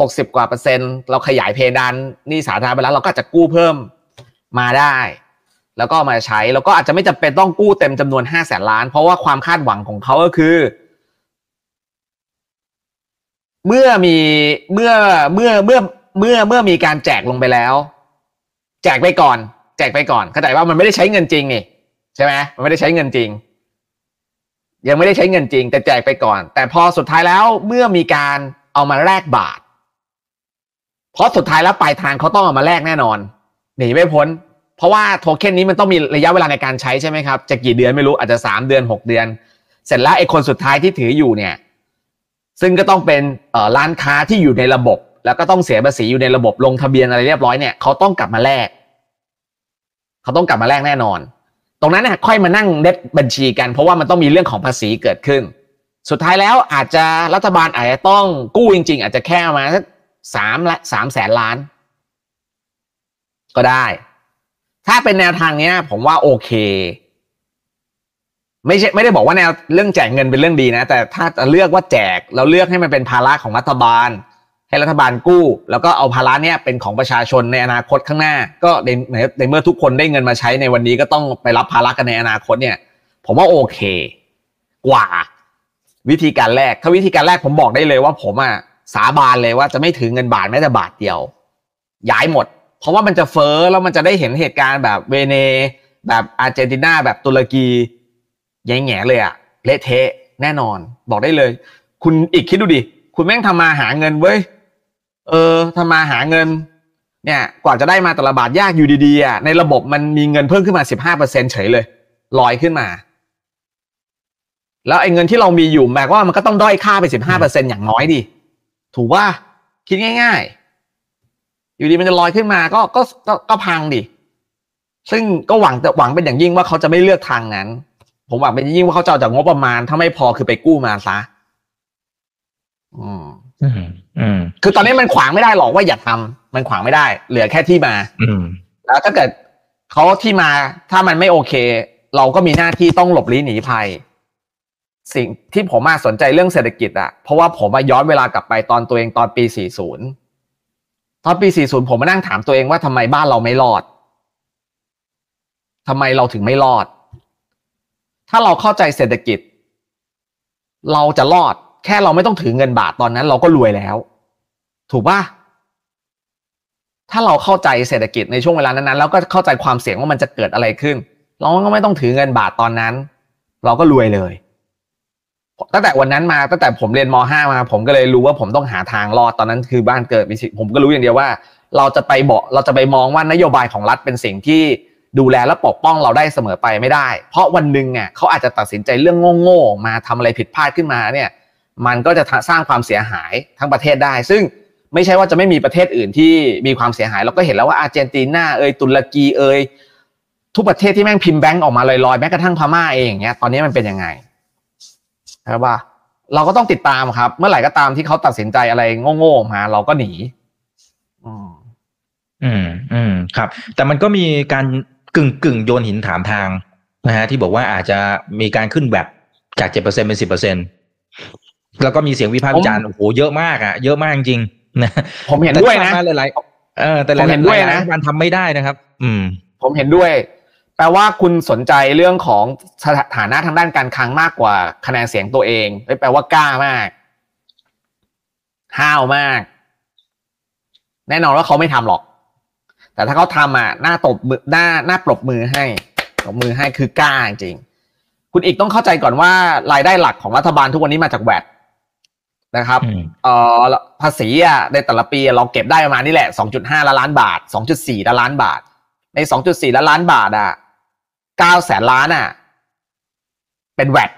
หกสิบกว่าเปอร์เซ็นต์ เราขยายเพดานหนี่สาธารณะไปแล้วเราก็จะกู้เพิ่มมาได้ แล้วก็มาใช้ แล้วก็อาจจะไม่จำเป็นต้องกู้เต็มจำนวนห้าแสนล้าน เพราะว่าความคาดหวังของเขาก็คือเมื่อมีเมื่อเมื่อเมื่อ เมื่อเมื่อมีการแจกลงไปแล้ว แจกไปก่อน แจกไปก่อนเข้าใจว่ามันไม่ได้ใช้เงินจริงนี่ใช่ไหมมันไม่ได้ใช้เงินจริง ยังไม่ได้ใช้เงินจริง แต่แจกไปก่อน แต่พอสุดท้ายแล้วเมื่อมีการเอามาแลกบาท เพราะสุดท้ายแล้วปลายทางเขาต้องเอามาแลกแน่นอนหนีไม่พ้น เพราะว่าโทเค็นนี้มันต้องมีระยะเวลาในการใช้ใช่ไหมครับจะกี่เดือนไม่รู้อาจจะสามเดือนหกเดือน เสร็จแล้วไอ้คนสุดท้ายที่ถืออยู่เนี่ย ซึ่งก็ต้องเป็นร้านค้าที่อยู่ในระบบ แล้วก็ต้องเสียภาษีอยู่ในระบบลงทะเบียนอะไรเรียบร้อยเนี่ยเขาต้องกลับมาแลกเขาต้องกลับมาแลกแน่นอน ตรงนั้นเนี่ยค่อยมานั่งเด็ดบัญชีกัน เพราะว่ามันต้องมีเรื่องของภาษีเกิดขึ้น สุดท้ายแล้วอาจจะรัฐบาลอาจจะต้องกู้จริง ๆ อาจจะแค่มาสักสามละสามแสนล้าน ก็ได้ ถ้าเป็นแนวทางเนี้ย ผมว่าโอเค ไม่ใช่ไม่ได้บอกว่าแนวเรื่องแจกเงินเป็นเรื่องดีนะ แต่ถ้าจะเลือกว่าแจก เราเลือกให้มันเป็นภาระของรัฐบาล ให้รัฐบาลกู้ แล้วก็เอาภาระเนี้ยเป็นของประชาชนในอนาคตข้างหน้า ก็ในในเมื่อทุกคนได้เงินมาใช้ในวันนี้ก็ต้องไปรับภาระกันในอนาคตเนี่ย ผมว่าโอเค กว่า วิธีการแรก ถ้าวิธีการแรกผมบอกได้เลยว่า ผมอะสาบานเลยว่าจะไม่ถือเงินบาทแม้แต่บาทเดียว ย้ายหมด เพราะว่ามันจะเฟ้อแล้วมันจะได้เห็นเหตุการณ์แบบเวเน แบบอาร์เจนตินาแบบตุรกีแง่ๆเลยอะเละเทะแน่นอน บอกได้เลย คุณอีกคิดดูดิ คุณแม่งทำมาหาเงินเว้ย เออทำมาหาเงิน เนี่ยกว่าจะได้มาแต่ละบาทยากอยู่ดีๆอะในระบบมันมีเงินเพิ่มขึ้นมาสิบห้าเปอร์เซ็นเฉยเลยลอยขึ้นมา แล้วไอ้เงินที่เรามีอยู่แม้ว่ามันก็ต้องด้อยค่าไปสิบห้าเปอร์เซ็นอย่างน้อยดิถูกว่าคิดง่าย ๆ อยู่ดีมันจะลอยขึ้นมาก็ก็ก็ก็พังดิซึ่งก็หวังแต่หวังเป็นอย่างยิ่งว่าเขาจะไม่เลือกทางนั้น ผมหวังเป็นอย่างยิ่งว่าเขาจะเอาจากงบประมาณถ้าไม่พอคือไปกู้มาซะอืม คือตอนนี้มันขวางไม่ได้หรอกว่าอย่าทำมันขวางไม่ได้ เหลือแค่ที่มา อืมแล้วถ้าเกิดเขาที่มาถ้ามันไม่โอเค เราก็มีหน้าที่ต้องหลบลี้หนีภัย สิ่งที่ผมมาสนใจเรื่องเศรษฐกิจอะเพราะว่าผมมาย้อนเวลากลับไปตอนตัวเองตอนปี 40 ตอนปี 40 ผมมานั่งถามตัวเองว่าทำไมบ้านเราไม่รอดทำไมเราถึงไม่รอด ถ้าเราเข้าใจเศรษฐกิจ เราจะรอด แค่เราไม่ต้องถือเงินบาทตอนนั้น เราก็รวยแล้ว ถูกป่ะถ้าเราเข้าใจเศรษฐกิจในช่วงเวลานั้นๆแล้วก็เข้าใจความเสี่ยงว่ามันจะเกิดอะไรขึ้น เราก็ไม่ต้องถือเงินบาทตอนนั้น เราก็รวยเลยตั้งแต่วันนั้นมาตั้งแต่ผมเรียนม .5 มา ผมก็เลยรู้ว่าผมต้องหาทางรอดตอนนั้นคือบ้านเกิดมีสิผมก็รู้อย่างเดียวว่า เราจะไปบอกเราจะไปมองว่านโยบายของรัฐเป็นสิ่งที่ดูแลและปกป้องเราได้เสมอไปไม่ได้ เพราะวันหนึ่งเนี่ยเขาอาจจะตัดสินใจเรื่องโง่ๆมาทำอะไรผิดพลาดขึ้นมาเนี่ย มันก็จะสร้างความเสียหายทั้งประเทศได้ ซึ่งไม่ใช่ว่าจะไม่มีประเทศอื่นที่มีความเสียหาย เราก็เห็นแล้วว่าอาร์เจนตินาเอยตุรกีเอยทุกประเทศที่แม่งพิมพ์แบงก์ออกมาลอยๆแม้กระทั่งพม่าเองอย่างเงี้ยตอนนี้มันเป็นยังไงใช่ป่ะเราก็ต้องติดตามครับ เมื่อไหร่ก็ตามที่เขาตัดสินใจอะไรโง่ๆมา เราก็หนีอืมอืมอืมครับ แต่มันก็มีการกึ่งกึ่งโยนหินถามทางนะฮะที่บอกว่าอาจจะมีการขึ้นแบบจากเจ็ดเปอร์เซ็นเป็นสิบเปอร์เซ็น แล้วก็มีเสียงวิพากษ์วิจารณ์โอ้โหเยอะมากอะเยอะมากจริงๆนะผมเห็นด้วยนะแต่ที่ผ่ามาหลายๆเออแต่หลายผมเห็นด้วยนะหลารัฐบาลทำไม่ได้นะครับ อืม ผมเห็นด้วย แปลว่าคุณสนใจเรื่องของสถานะทางด้านการคลังมากกว่าคะแนนเสียงตัวเองเฮ้ยแปลว่ากล้ามากห้าวมาก แน่นอนว่าเขาไม่ทำหรอก แต่ถ้าเขาทำอะหน้าตบมือหน้าหน้าปรบมือให้ปรบมือให้คือกล้าจริงคุณอีกต้องเข้าใจก่อนว่ารายได้หลักของรัฐบาลทุกวันนี้มาจากแวด นะครับอืมเอ่อภาษีอะในแต่ละปีเราเก็บได้ประมาณนี่แหละ 2.5 ล้านล้านบาท 2.4 ล้านล้านบาท ใน 2.4 ล้านล้านบาทอะ9แสนล้านอะ เป็นแวด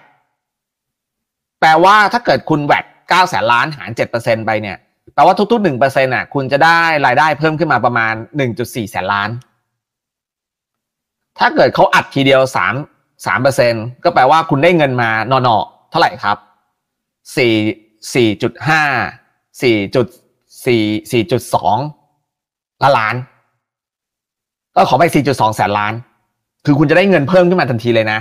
แปลว่าถ้าเกิดคุณแวด9แสนล้านหาร 7%ไปเนี่ยแปลว่าทุกๆ1%อะ คุณจะได้รายได้เพิ่มขึ้นมาประมาณ 1.4 แสนล้าน ถ้าเกิดเขาอัดทีเดียว 3 3%ก็แปลว่าคุณได้เงินมานอนๆเท่าไหร่ครับสี่ สี่จุดห้าสี่จุดสี่สี่จุดสองล้านล้าน ก็ขอไปสี่จุดสองแสนล้าน คือคุณจะได้เงินเพิ่มขึ้นมาทันทีเลยนะ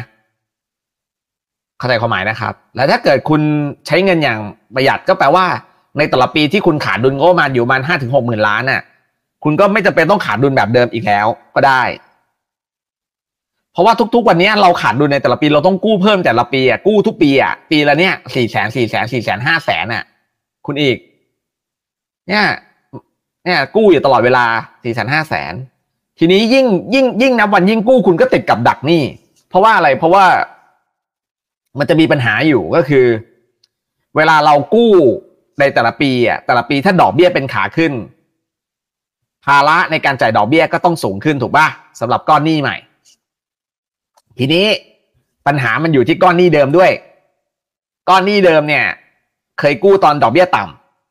เข้าใจความหมายนะครับ แล้วถ้าเกิดคุณใช้เงินอย่างประหยัดก็แปลว่า ในแต่ละปีที่คุณขาดดุลงบประมาณอยู่ประมาณห้าถึงหกหมื่นล้านน่ะ คุณก็ไม่จำเป็นต้องขาดดุลแบบเดิมอีกแล้วก็ได้ เพราะว่าทุกๆ วันนี้เราขาดดุลในแต่ละปีเราต้องกู้เพิ่มแต่ละปีอะกู้ทุกปีอะปีละเนี่ยสี่แสนสี่แสนสี่แสนห้าแสนอะ คุณอีก เนี่ยเนี่ยกู้อยู่ตลอดเวลาสี่แสนห้าแสนทีนี้ยิ่งยิ่งยิ่งนับวันยิ่งกู้คุณก็ติดกับดักหนี่เพราะว่าอะไรเพราะว่ามันจะมีปัญหาอยู่ก็คือ เวลาเรากู้ในแต่ละปีอะแต่ละปีถ้าดอกเบี้ยเป็นขาขึ้น ภาระในการจ่ายดอกเบี้ยก็ต้องสูงขึ้นถูกป่ะสำหรับก้อนหนี้ใหม่ ทีนี้ปัญหามันอยู่ที่ก้อนหนี้เดิมด้วย ก้อนหนี้เดิมเนี่ย เคยกู้ตอนดอกเบี้ยต่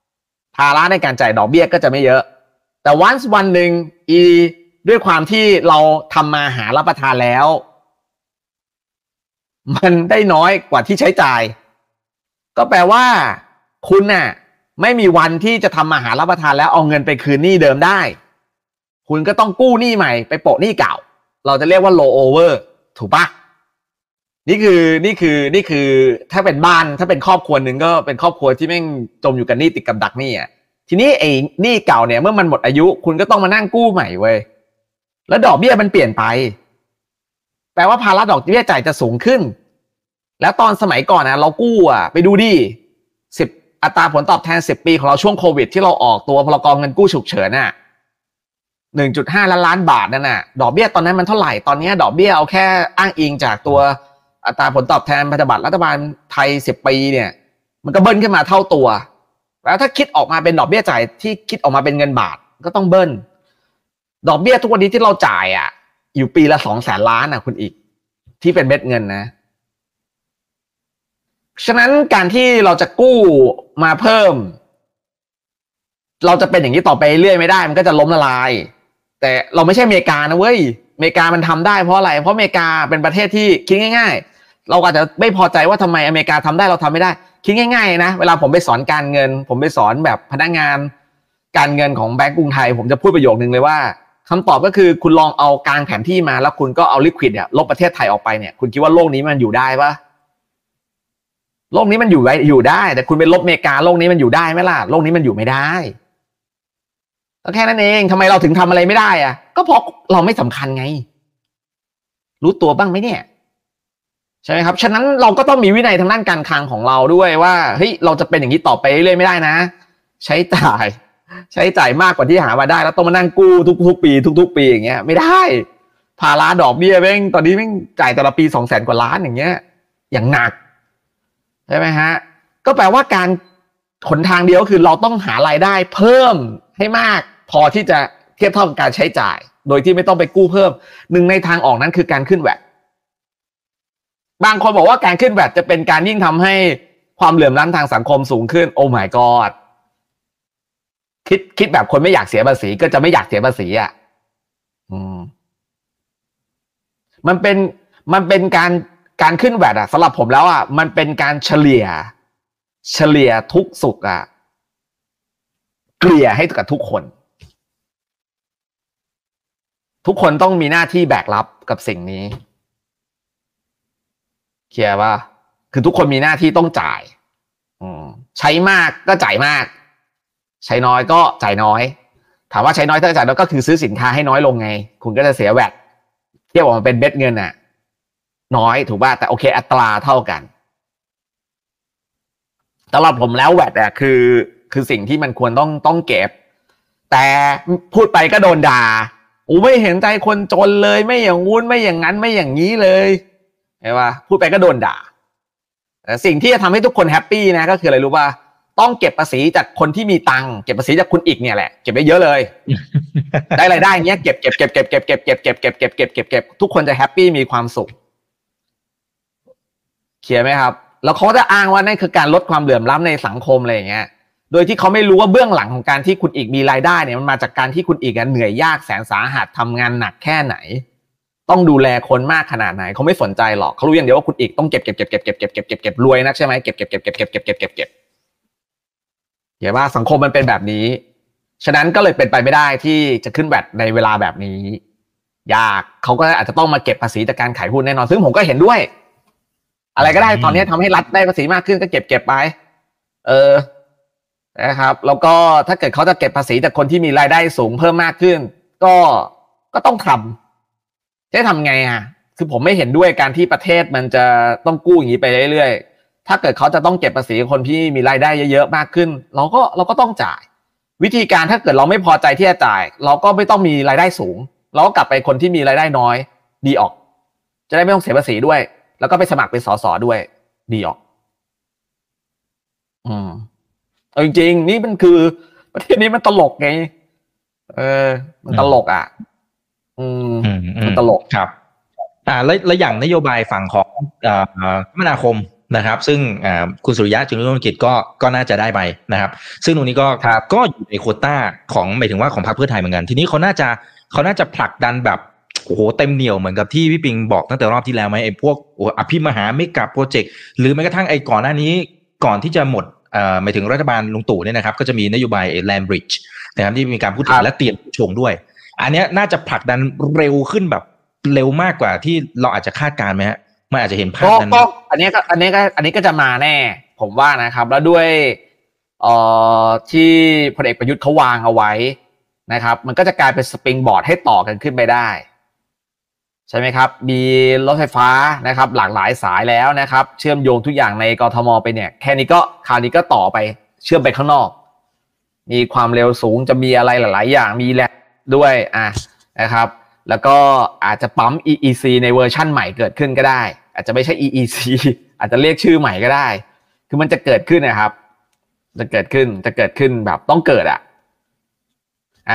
ำภาระในการจ่ายดอกเบี้ยก็จะไม่เยอะ แต่วันวันหนึ่งอีด้วยความที่เราทำมาหารับประทานแล้ว มันได้น้อยกว่าที่ใช้จ่าย ก็แปลว่า คุณน่ะ ไม่มีวันที่จะทำอาหารรับประทานแล้วเอาเงินไปคืนหนี้เดิมได้ คุณก็ต้องกู้หนี้ใหม่ไปโปะหนี้เก่า เราจะเรียกว่า low over ถูกปะนี่คือนี่คือนี่คือถ้าเป็นบ้านถ้าเป็นครอบครัวหนึ่งก็เป็นครอบครัวที่แม่งจมอยู่กับหนี้ติดกับดักหนี้อะทีนี้ไอ้หนี้เก่าเนี่ยเมื่อมันหมดอายุคุณก็ต้องมานั่งกู้ใหม่เว้ยแล้วดอกเบี้ยมันเปลี่ยนไปแปลว่าภาระดอกเบี้ยจ่ายจะสูงขึ้น แล้วตอนสมัยก่อนนะเรากู้อะ ไปดูดิสิบอัตราผลตอบแทนสิบปีของเราช่วงโควิด ที่เราออกตัวพลกรเงินกู้ฉุกเฉินน่ะ หนึ่งจุดห้าล้านล้านบาทนั่นน่ะดอกเบี้ยตอนนั้นมันเท่าไหร่ตอนนี้ดอกเบี้ยเอาแค่อ้างอิงจากตัวอัตราผลตอบแทนพันธบัตรรัฐบาลไทยสิบปีเนี่ย มันก็เบิ้ลขึ้นมาเท่าตัว แล้วถ้าคิดออกมาเป็นดอกเบี้ยจ่ายที่คิดออกมาเป็นเงินบาทก็ต้องเบิ้ล ดอกเบี้ยทุกวันนี้ที่เราจ่ายอะ อยู่ปีละสองแสนล้านอะคุณอีก ที่เป็นเม็ดเงินนะฉะนั้นการที่เราจะกู้มาเพิ่ม เราจะเป็นอย่างนี้ต่อไปเรื่อยไม่ได้ มันก็จะล้มละลาย แต่เราไม่ใช่อเมริกานะเว้ยอเมริกามันทำได้เพราะอะไร เพราะอเมริกาเป็นประเทศที่คิดง่าย ๆ เราอาจจะไม่พอใจว่าทำไมอเมริกาทำได้เราทำไม่ได้ คิดง่ายๆนะเวลาผมไปสอนการเงิน ผมไปสอนแบบพนักงาน การเงินของแบงก์กรุงไทย ผมจะพูดประโยคนึงเลยว่าคำตอบก็คือคุณลองเอาการแผนที่มาแล้วคุณก็เอาลิควิดเนี่ยลบประเทศไทยออกไปเนี่ยคุณคิดว่าโลกนี้มันอยู่ได้ปะโลกนี้มันอยู่ไว้อยู่ได้ แต่คุณไปลบอเมริกาโลกนี้มันอยู่ได้ไหมล่ะโลกนี้มันอยู่ไม่ได้ ก็แค่นั้นเองทำไมเราถึงทำอะไรไม่ได้อะก็เพราะเราไม่สำคัญไง รู้ตัวบ้างไหมเนี่ยใช่ไหมครับฉะนั้นเราก็ต้องมีวินัยทางด้านการคลังของเราด้วยว่าเฮ้ยเราจะเป็นอย่างนี้ต่อไปเรื่อยไม่ได้นะ ใช้จ่าย ใช้จ่ายมากกว่าที่หามาได้ แล้วต้องมานั่งกู้ทุก ๆ ปี ทุก ๆ ปีอย่างเงี้ย ไม่ได้ภาระดอกเบี้ยแม่งตอนนี้แม่งจ่ายแต่ละปีสองแสนกว่าล้านอย่างเงี้ย อย่างหนักใช่ไหมฮะก็แปลว่าการขนทางเดียวคือเราต้องหารายได้เพิ่มให้มาก พอที่จะเทียบเท่ากับการใช้จ่าย โดยที่ไม่ต้องไปกู้เพิ่มหนึ่งในทางออกนั้นคือการขึ้นแวดบางคนบอกว่าการขึ้นแวดจะเป็นการยิ่งทำให้ความเหลื่อมล้ำทางสังคมสูงขึ้น โอ้ my god คิดคิดแบบคนไม่อยากเสียภาษีก็จะไม่อยากเสียภาษีอะอืมมันเป็นมันเป็นการการขึ้นแวดอะสำหรับผมแล้วอะมันเป็นการเฉลี่ย เฉลี่ยทุกสุขอะเกลี่ยให้กับทุกคน ทุกคนต้องมีหน้าที่แบกรับกับสิ่งนี้เคลียร์ว่าคือทุกคนมีหน้าที่ต้องจ่ายใช้มากก็จ่ายมาก ใช้น้อยก็จ่ายน้อย ถามว่าใช้น้อยถ้าจ่ายน้อยก็คือซื้อสินค้าให้น้อยลงไง คุณก็จะเสียแวดเทียบออกมาเป็นเบ็ดเงินอะน้อยถูกป่ะแต่โอเค อัตราเท่ากันสำหรับผมแล้วแวดอะคือ คือสิ่งที่มันควรต้องต้องเก็บ แต่พูดไปก็โดนด่า อูไม่เห็นใจคนจนเลย ไม่อย่างงู้นไม่อย่างนั้นไม่อย่างนี้เลยเห็นปะพูดไปก็โดนด่าแต่สิ่งที่จะทำให้ทุกคน happy นะก็คืออะไรรู้ป่ะต้องเก็บภาษีจากคนที่มีตังค์เก็บภาษีจากคุณอีกเนี่ยแหละเก็บไปเยอะเลย ได้รายได้เงี้ยเก็บเก็บเก็บเก็บเก็บเก็บเก็บเก็บเก็บเก็บเก็บเก็บเก็บทุกคนจะ happy มีความสุข clear ไหมครับ แล้วเขาจะอ้างว่านั่นคือการลดความเหลื่อมล้ำในสังคมอะไรอย่างเงี้ย โดยที่เขาไม่รู้ว่าเบื้องหลังของการที่คุณอีกมีรายได้เนี่ยมันมาจากการที่คุณอีกเหนื่อยยากแสนสาหัสทำงานหนักแค่ไหน ต้องดูแลคนมากขนาดไหนเขาไม่สนใจหรอกเขารู้อย่างเดียวว่าคุณอีกต้องเก็บเก็บเก็บเก็บเก็บเก็บเก็บเก็บเก็บรวยนักใช่ไหมเก็บเก็บเก็บเก็บเก็บเก็บเก็บเก็บเก็บเห็นว่าสังคมมันเป็นแบบนี้ ฉะนั้นก็เลยเป็นไปไม่ได้ที่จะขึ้นแบตในเวลาแบบนี้ ยากเขาก็อาจจะต้องมาเก็บภาษีจากการขายหุ้นแน่นอนซึ่งผมก็เห็นด้วย อะไรก็ได้ตอนนี้ทำให้รัฐได้ภาษีมากขึ้นก็เก็บเก็บไป เออ นะครับแล้วก็ถ้าเกิดเขาจะเก็บภาษีจากคนที่มีรายได้สูงเพิ่มมากขึ้น ก็ก็ต้องทำจะทำไงอะคือผมไม่เห็นด้วยการที่ประเทศมันจะต้องกู้อย่างนี้ไปเรื่อยๆถ้าเกิดเขาจะต้องเก็บภาษีคนที่มีรายได้เยอะๆมากขึ้น เราก็เราก็ต้องจ่าย วิธีการถ้าเกิดเราไม่พอใจที่จะจ่าย เราก็ไม่ต้องมีรายได้สูง เราก็กลับไปคนที่มีรายได้น้อย ดีออก จะได้ไม่ต้องเสียภาษีด้วย แล้วก็ไปสมัครเป็นสสด้วย ดีออก อืม เอาจริงๆนี่มันคือ ประเทศนี้มันตลกไง เออ มันตลกอะ อืมอืมอืมันตลกครับ อ่า แล้วแล้วอย่างนโยบายฝั่งของอ่าคมนาคมนะครับ ซึ่งอ่าคุณสุริยะจึงรุ่งเรืองกิจก็ก็น่าจะได้ไปนะครับ ซึ่งตรงนี้ก็ครับก็อยู่ในโควต้าของหมายถึงว่าของพรรคเพื่อไทยเหมือนกัน ทีนี้เขาน่าจะเขาน่าจะผลักดันแบบโอ้โหเต็มเหนียวเหมือนกับที่พี่ปิงบอกตั้งแต่รอบที่แล้วไหมไอ้พวกอภิมหาไม่กับโปรเจกต์หรือแม้กระทั่งไอ้ก่อนหน้านี้ก่อนที่จะหมดเอ่อ หมายถึงรัฐบาลลุงตู่เนี่ยนะครับก็จะมีนโยบายแลนบริดจ์นะครับที่มีการพูดถึงและเตรียมชงด้วย อันเนี้ยน่าจะผลักดันเร็วขึ้นแบบเร็วมากกว่าที่เราอาจจะคาดการณ์ไหมฮะมันอาจจะเห็นภาพนั้นก็อันนี้ก็อันนี้ก็อันนี้ก็จะมาแน่ ผมว่านะครับ แล้วด้วยเอ่อที่พลเอกประยุทธ์เขาวางเอาไว้นะครับ มันก็จะกลายเป็นสปริงบอร์ดให้ต่อกันขึ้นไปได้ ใช่ไหมครับ มีรถไฟฟ้านะครับ หลากหลายสายแล้วนะครับ เชื่อมโยงทุกอย่างในกรทมไปเนี่ย แค่นี้ก็คราวนี้ก็ต่อไปเชื่อมไปข้างนอก มีความเร็วสูงจะมีอะไรหลาย ๆ อย่างมีแหละด้วยอะนะครับ แล้วก็อาจจะปั๊ม EEC ในเวอร์ชั่นใหม่เกิดขึ้นก็ได้ อาจจะไม่ใช่ EEC อาจจะเรียกชื่อใหม่ก็ได้ คือมันจะเกิดขึ้นนะครับ จะเกิดขึ้นจะเกิดขึ้นแบบต้องเกิดอะ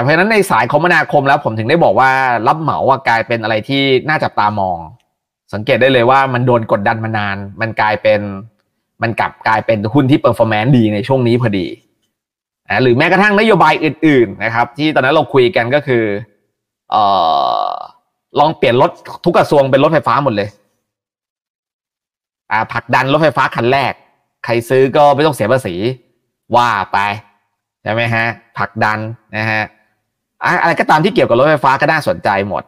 เพราะฉะนั้นในสายคมนาคมแล้วผมถึงได้บอกว่ารับเหมากลายเป็นอะไรที่น่าจับตามอง สังเกตได้เลยว่ามันโดนกดดันมานาน มันกลายเป็นมันกลับกลายเป็นหุ้นที่ performance ดีในช่วงนี้พอดีหรือแม้กระทั่งนโยบายอื่น ๆนะครับ ที่ตอนนั้นเราคุยกันก็คือเอ่อลองเปลี่ยนรถทุกกระทรวงเป็นรถไฟฟ้าหมดเลยอ่าผลักดันรถไฟฟ้าคันแรก ใครซื้อก็ไม่ต้องเสียภาษีว่าไปใช่ไหมฮะผลักดันนะฮะ อะไรก็ตามที่เกี่ยวกับรถไฟฟ้าก็น่าสนใจหมด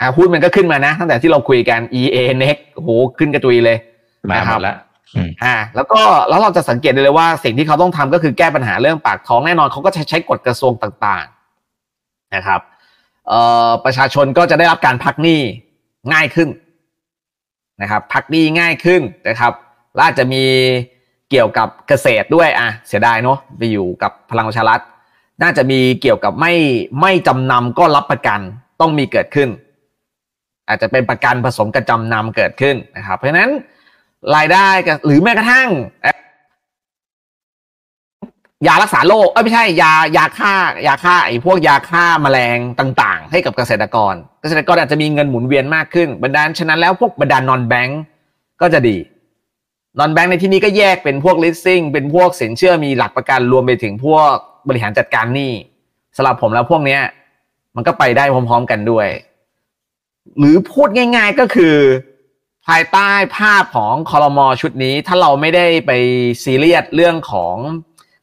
อ่าหุ้นมันก็ขึ้นมานะ ตั้งแต่ที่เราคุยกัน EA Next โหขึ้นกระจุยเลยมาหมดแล้วอ่า แล้วก็แล้วเราจะสังเกตเลยว่าสิ่งที่เขาต้องทำก็คือแก้ปัญหาเรื่องปากท้องแน่นอนเขาก็ใช้ใช้กฎกระทรวงต่าง ๆนะครับเอ่อประชาชนก็จะได้รับการพักหนี้ง่ายขึ้นนะครับ พักหนี้ง่ายขึ้นนะครับและอาจจะมีเกี่ยวกับเกษตรด้วยอะเสียดายเนาะไปอยู่กับพลังประชารัฐ น่าจะมีเกี่ยวกับไม่ไม่จำนำก็รับประกันต้องมีเกิดขึ้น อาจจะเป็นประกันผสมกับจำนำเกิดขึ้นนะครับ เพราะนั้นรายได้หรือแม้กระทั่งยารักษาโรคเอ้ไม่ใช่ยายาฆ่ายาฆ่าไอ้พวกยาฆ่าแมลงต่างๆ ให้กับเกษตรกร เกษตรกรอาจจะมีเงินหมุนเวียนมากขึ้นบรรดาฉะนั้นแล้วพวกบรรดา non-bank ก็จะดี non-bank ในที่นี้ก็แยกเป็นพวกลิสซิ่งเป็นพวกสินเชื่อมีหลักประกันรวมไปถึงพวก บริหารจัดการหนี้สำหรับผมแล้วพวกเนี้ย มันก็ไปได้พร้อม ๆ กันด้วย หรือพูดง่าย ๆก็คือ ภายใต้ภาพของคอรมอชุดนี้ ถ้าเราไม่ได้ไปซีเรียสเรื่องของ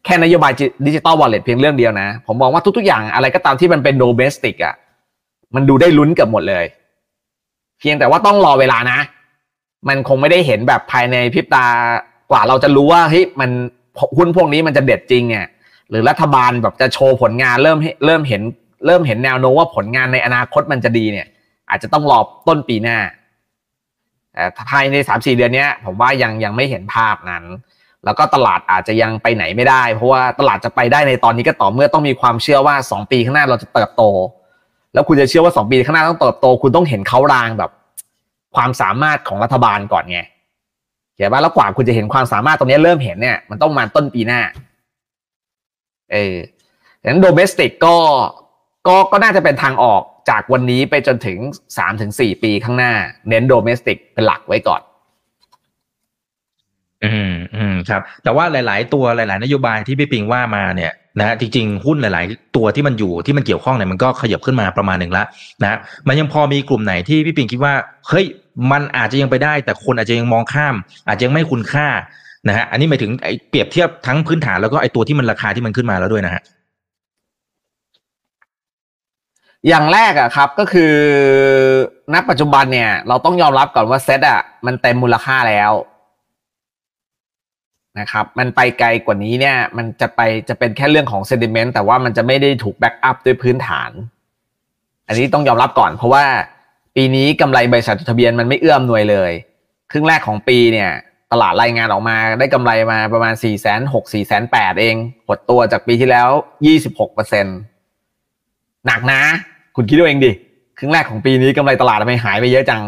แค่นโยบาย digital wallet เพียงเรื่องเดียวนะ ผมมองว่าทุก ๆ อย่างอะไรก็ตามที่มันเป็น domestic อะมันดูได้ลุ้นเกับหมดเลย เพียงแต่ว่าต้องรอเวลานะ มันคงไม่ได้เห็นแบบภายในพริบตากว่าเราจะรู้ว่าเฮ้ยมันหุ้นพวกนี้มันจะเด็ดจริงเนี่ย หรือรัฐบาลแบบจะโชว์ผลงานเริ่มเริ่มเห็น เริ่มเห็นแนวโน้มว่าผลงานในอนาคตมันจะดีเนี่ย อาจจะต้องรอต้นปีหน้าแต่ภายในสามสี่เดือนนี้ผมว่ายังยังไม่เห็นภาพนั้น แล้วก็ตลาดอาจจะยังไปไหนไม่ได้ เพราะว่าตลาดจะไปได้ในตอนนี้ก็ต่อเมื่อต้องมีความเชื่อว่าสองปีข้างหน้าเราจะเติบโต แล้วคุณจะเชื่อว่าสองปีข้างหน้าต้องเติบโต คุณต้องเห็นเขารางแบบ ความสามารถของรัฐบาลก่อนไงเห็นว่าแล้วกว่าคุณจะเห็นความสามารถตรงนี้เริ่มเห็นเนี่ยมันต้องมาต้นปีหน้า เออดังนั้นโดเมสติกก็ก็ก็น่าจะเป็นทางออกจากวันนี้ไปจนถึงสามถึงสี่ปีข้างหน้า เน้นโดเมสติกเป็นหลักไว้ก่อน อืมอืมครับ แต่ว่าหลาย ๆ ตัวหลาย ๆ นโยบายที่พี่ปิงว่ามาเนี่ยนะจริงๆหุ้นหลาย ๆ ตัวที่มันอยู่ที่มันเกี่ยวข้องเนี่ยมันก็ขยับขึ้นมาประมาณหนึ่งล้วนะมันยังพอมีกลุ่มไหนที่พี่ปิงคิดว่าเฮ้ยมันอาจจะยังไปได้ แต่คนอาจจะยังมองข้าม อาจจะยังไม่คุณค่า นะฮะอันนี้หมายถึงไอ้เปรียบเทียบทั้งพื้นฐานแล้วก็ไอ้ตัวที่มันราคาที่มันขึ้นมาแล้วด้วยนะฮะอย่างแรกอะครับก็คือณปัจจุบันเนี่ย เราต้องยอมรับก่อนว่าเซ็ตอะมันเต็มมูลค่าแล้วนะครับ มันไปไกลกว่านี้เนี่ย มันจะไปจะเป็นแค่เรื่องของ sentiment แต่ว่ามันจะไม่ได้ถูก back up ด้วยพื้นฐาน อันนี้ต้องยอมรับก่อน เพราะว่าปีนี้กำไรบริษัทจดทะเบียนมันไม่เอื้ออำนวยเลย ครึ่งแรกของปีเนี่ย ตลาดรายงานออกมาได้กำไรมาประมาณ4 6 0 0 0 4 8 0 0เองหดตัวจากปีที่แล้ว 26เปอร์เซ็นหนักนะ คุณคิดดูเองดิ ครึ่งแรกของปีนี้กำไรตลาดทำไมหายไปเยอะจัง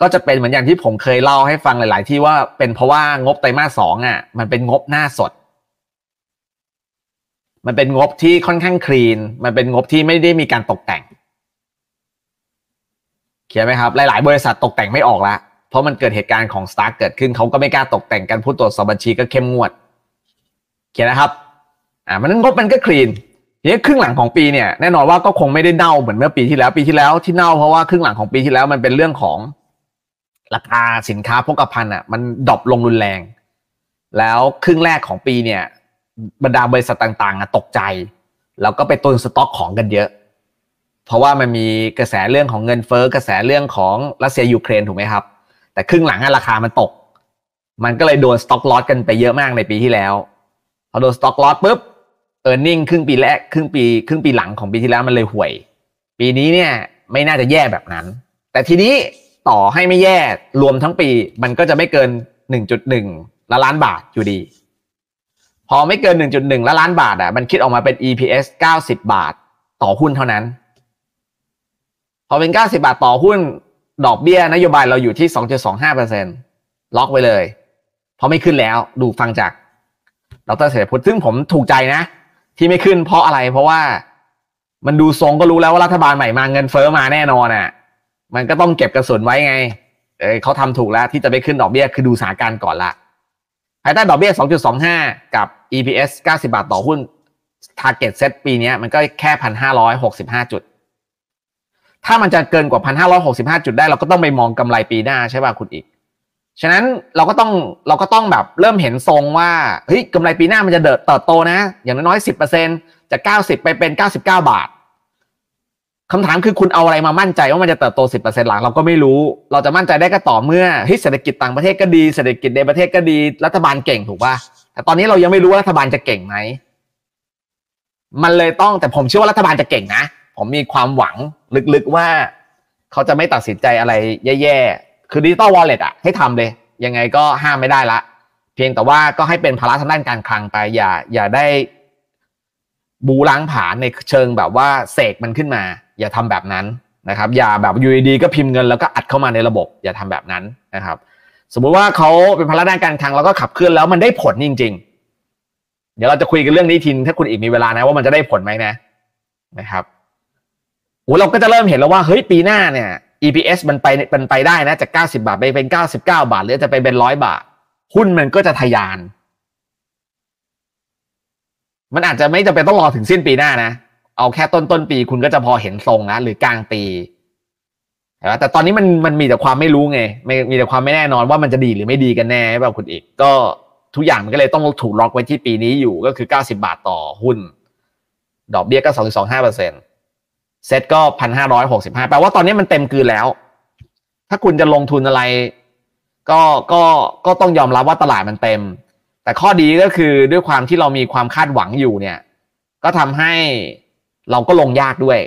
ก็จะเป็นเหมือนอย่างที่ผมเคยเล่าให้ฟังหลาย ๆ ที่ว่าเป็นเพราะว่างบไตรมาสสองอะ มันเป็นงบหน้าสด มันเป็นงบที่ค่อนข้างคลีน มันเป็นงบที่ไม่ได้มีการตกแต่ง เขียนไหมครับ หลาย ๆ บริษัทตกแต่งไม่ออกแล้ว เพราะมันเกิดเหตุการณ์ของสตาร์เกิดขึ้นเขาก็ไม่กล้าตกแต่งกันผู้ตรวจสอบบัญชีก็เข้มงวดเขียนนะครับอ่ามันงบมันก็คลีนทีนี้ครึ่งหลังของปีเนี่ยแน่นอนว่าก็คงไม่ได้เน่าเหมือนเมื่อปีที่แล้วปีที่แล้วที่เน่าเพราะว่าครึ่งหลังของปีที่แล้วมันเป็นเรื่องของราคาสินค้าโภคภัณฑ์อะมัน drop ลงรุนแรง แล้วครึ่งแรกของปีเนี่ยบรรดาบริษัทต่างๆอะตกใจ แล้วก็ไปตุนสต็อกของกันเยอะ เพราะว่ามันมีกระแสเรื่องของเงินเฟ้อกระแสเรื่องของรัสเซียยูเครนถูกไหมครับ แต่ครึ่งหลังราคามันตก มันก็เลยโดน stock loss กันไปเยอะมากในปีที่แล้วพอโดน stock loss ปุ๊บ earning ครึ่งปีแรกครึ่งปีครึ่งปีหลังของปีที่แล้วมันเลยห่วย ปีนี้เนี่ยไม่น่าจะแย่แบบนั้น แต่ทีนี้ต่อให้ไม่แย่รวมทั้งปี มันก็จะไม่เกิน 1.1ล้านล้านบาทอยู่ดี พอไม่เกิน 1.1ล้านล้านบาทอะมันคิดออกมาเป็น EPS 90 บาทต่อหุ้นเท่านั้น พอเป็น 90 บาทต่อหุ้น ดอกเบี้ยนโยบายเราอยู่ที่2.25%ล็อกไว้เลย เพราะไม่ขึ้นแล้วดูฟังจากดรเสรีพุทธซึ่งผมถูกใจนะ ที่ไม่ขึ้นเพราะอะไร เพราะว่ามันดูทรงก็รู้แล้วว่ารัฐบาลใหม่มาเงินเฟอ้อมาแน่นอนอะ มันก็ต้องเก็บกระสุนไว้ไงเออเขาทำถูกแล้วที่จะไม่ขึ้นดอกเบี้ยคือดูสถานการณ์ก่อนละภายใต้ดอกเบี้ย 2.25 กับ EPS 90 บาทต่อหุ้น target set ปีนี้มันก็แค่ 1,565 จุด ถ้ามันจะเกินกว่า1,565จุดได้เราก็ต้องไปมองกำไรปีหน้าใช่ป่ะคุณอีก ฉะนั้นเราก็ต้องเราก็ต้องแบบเริ่มเห็นทรงว่าเฮ้ยกำไรปีหน้ามันจะเดินเติบโตนะ อย่างน้อยสิบเปอร์เซ็นจากเก้าสิบไปเป็นเก้าสิบเก้าบาทคำถามคือคุณเอาอะไรมามั่นใจว่ามันจะเติบโตสิบเปอร์เซ็นหลังเราก็ไม่รู้ เราจะมั่นใจได้ก็ต่อเมื่อเฮ้ยเศรษฐกิจต่างประเทศก็ดีเศรษฐกิจในประเทศก็ดี รัฐบาลเก่งถูกป่ะแต่ตอนนี้เรายังไม่รู้ว่ารัฐบาลจะเก่งไหมมันเลยต้องแต่ผมเชื่อว่ารัฐบาลจะเก่งนะ ผมมีความหวัง ลึกๆว่าเขาจะไม่ตัดสินใจอะไรแย่ๆ คือดิจิตอลวอลเล็ตอะให้ทำเลย ยังไงก็ห้ามไม่ได้ละ เพียงแต่ว่าก็ให้เป็นภาระทางด้านการคลังไป อย่า อย่าได้ บูล้างผานในเชิงแบบว่าเสกมันขึ้นมา อย่าทำแบบนั้นนะครับ อย่าแบบยูดีก็พิมพ์เงินแล้วก็อัดเข้ามาในระบบ อย่าทำแบบนั้นนะครับ สมมุติว่าเขาเป็นภาระด้านการคลังแล้วก็ขับเคลื่อนแล้วมันได้ผลจริง ๆ เดี๋ยวเราจะคุยกันเรื่องนี้ทีถ้าคุณอีกมีเวลานะว่ามันจะได้ผลไหมนะนะครับ เราก็จะเริ่มเห็นแล้วว่าเฮ้ยปีหน้าเนี่ย EPS มันไปมันไปได้นะจาก 90 บาทไปเป็น 99 บาท หรือจะไปเป็นร้อยบาท หุ้นมันก็จะทะยาน มันอาจจะไม่จำเป็นต้องรอถึงสิ้นปีหน้านะ เอาแค่ต้นต้นปีคุณก็จะพอเห็นทรงนะหรือกลางปี แต่ตอนนี้มันมันมีแต่ความไม่รู้ไงไม่มีแต่ความไม่แน่นอนว่ามันจะดีหรือไม่ดีกันแน่แบบคุณอีกก็ทุกอย่างมันก็เลยต้องถูกล็อกไว้ที่ปีนี้อยู่ก็คือ 90 บาทต่อหุ้น ดอกเบี้ยก็2.25เปอร์เซ็นต์ เซ็ตก็พันห้าร้อยหกสิบห้าแปลว่าตอนนี้มันเต็มกืนแล้ว ถ้าคุณจะลงทุนอะไร ก็ก็ก็ต้องยอมรับว่าตลาดมันเต็ม แต่ข้อดีก็คือด้วยความที่เรามีความคาดหวังอยู่เนี่ย ก็ทำให้เราก็ลงยากด้วย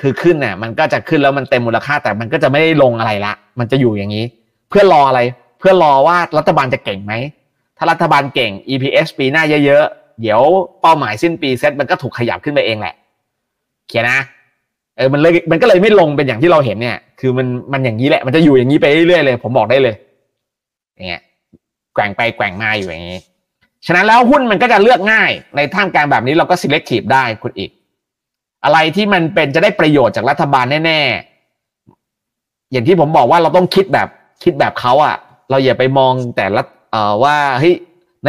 คือขึ้นเนี่ยมันก็จะขึ้นแล้วมันเต็มมูลค่าแต่มันก็จะไม่ได้ลงอะไรละ มันจะอยู่อย่างนี้ เพื่อรออะไร เพื่อรอว่ารัฐบาลจะเก่งไหม ถ้ารัฐบาลเก่ง EPS ปีหน้าเยอะๆ เดี๋ยวเป้าหมายสิ้นปีเซ็ตมันก็ถูกขยับขึ้นไปเองแหละ เขียนนะ เออมันเลยมันก็เลยไม่ลงเป็นอย่างที่เราเห็นเนี่ย คือมันมันอย่างนี้แหละ มันจะอยู่อย่างนี้ไปเรื่อยๆเลย ผมบอกได้เลยอย่างเงี้ยแกว่งไปแกว่งมาอยู่อย่างนี้ ฉะนั้นแล้วหุ้นมันก็จะเลือกง่าย ในท่ามกลางแบบนี้เราก็ selective ได้คุณอีก อะไรที่มันเป็นจะได้ประโยชน์จากรัฐบาลแน่ๆ อย่างที่ผมบอกว่าเราต้องคิดแบบคิดแบบเขาอะเราอย่าไปมองแต่ละเอ่อว่าเฮ้ย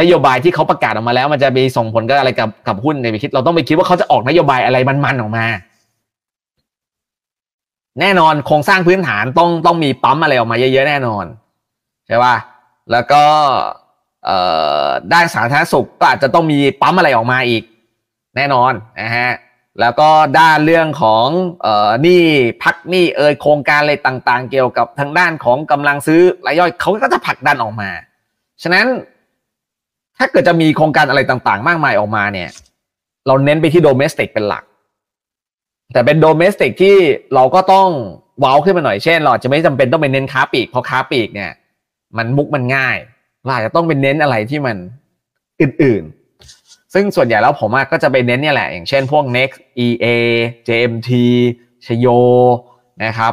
นโยบายที่เขาประกาศออกมาแล้ว มันจะมีส่งผลกับอะไรกับกับหุ้นในไปคิด เราต้องไปคิดว่าเขาจะออกนโยบายอะไรมันๆออกมา แน่นอนโครงสร้างพื้นฐานต้องต้องมีปั๊มอะไรออกมาเยอะๆแน่นอนใช่ป่ะแล้วก็ด้านสาธารณสุขก็อาจจะต้องมีปั๊มอะไรออกมาอีก แน่นอนนะฮะแล้วก็ด้านเรื่องของเอ่อนี่พักนี่เอยโครงการอะไรต่างๆ เกี่ยวกับทางด้านของกำลังซื้อรายย่อยเขาก็จะผลักดันออกมา ฉะนั้นถ้าเกิดจะมีโครงการอะไรต่างๆ มากมายออกมาเนี่ย เราเน้นไปที่โดเมสติกเป็นหลัก แต่เป็นโดเมสติกที่เราก็ต้องว้าวขึ้นมาหน่อยเช่น เราจะไม่จำเป็นต้องไปเน้นค้าปีกเพราะค้าปีกเนี่ย มันมุกมันง่ายเราอาจจะต้องเป็นเน้นอะไรที่มันอื่นๆ ซึ่งส่วนใหญ่แล้วผมก็จะไปเน้นเนี่ยแหละ อย่างเช่นพวก next EA JMT CHAYO นะครับ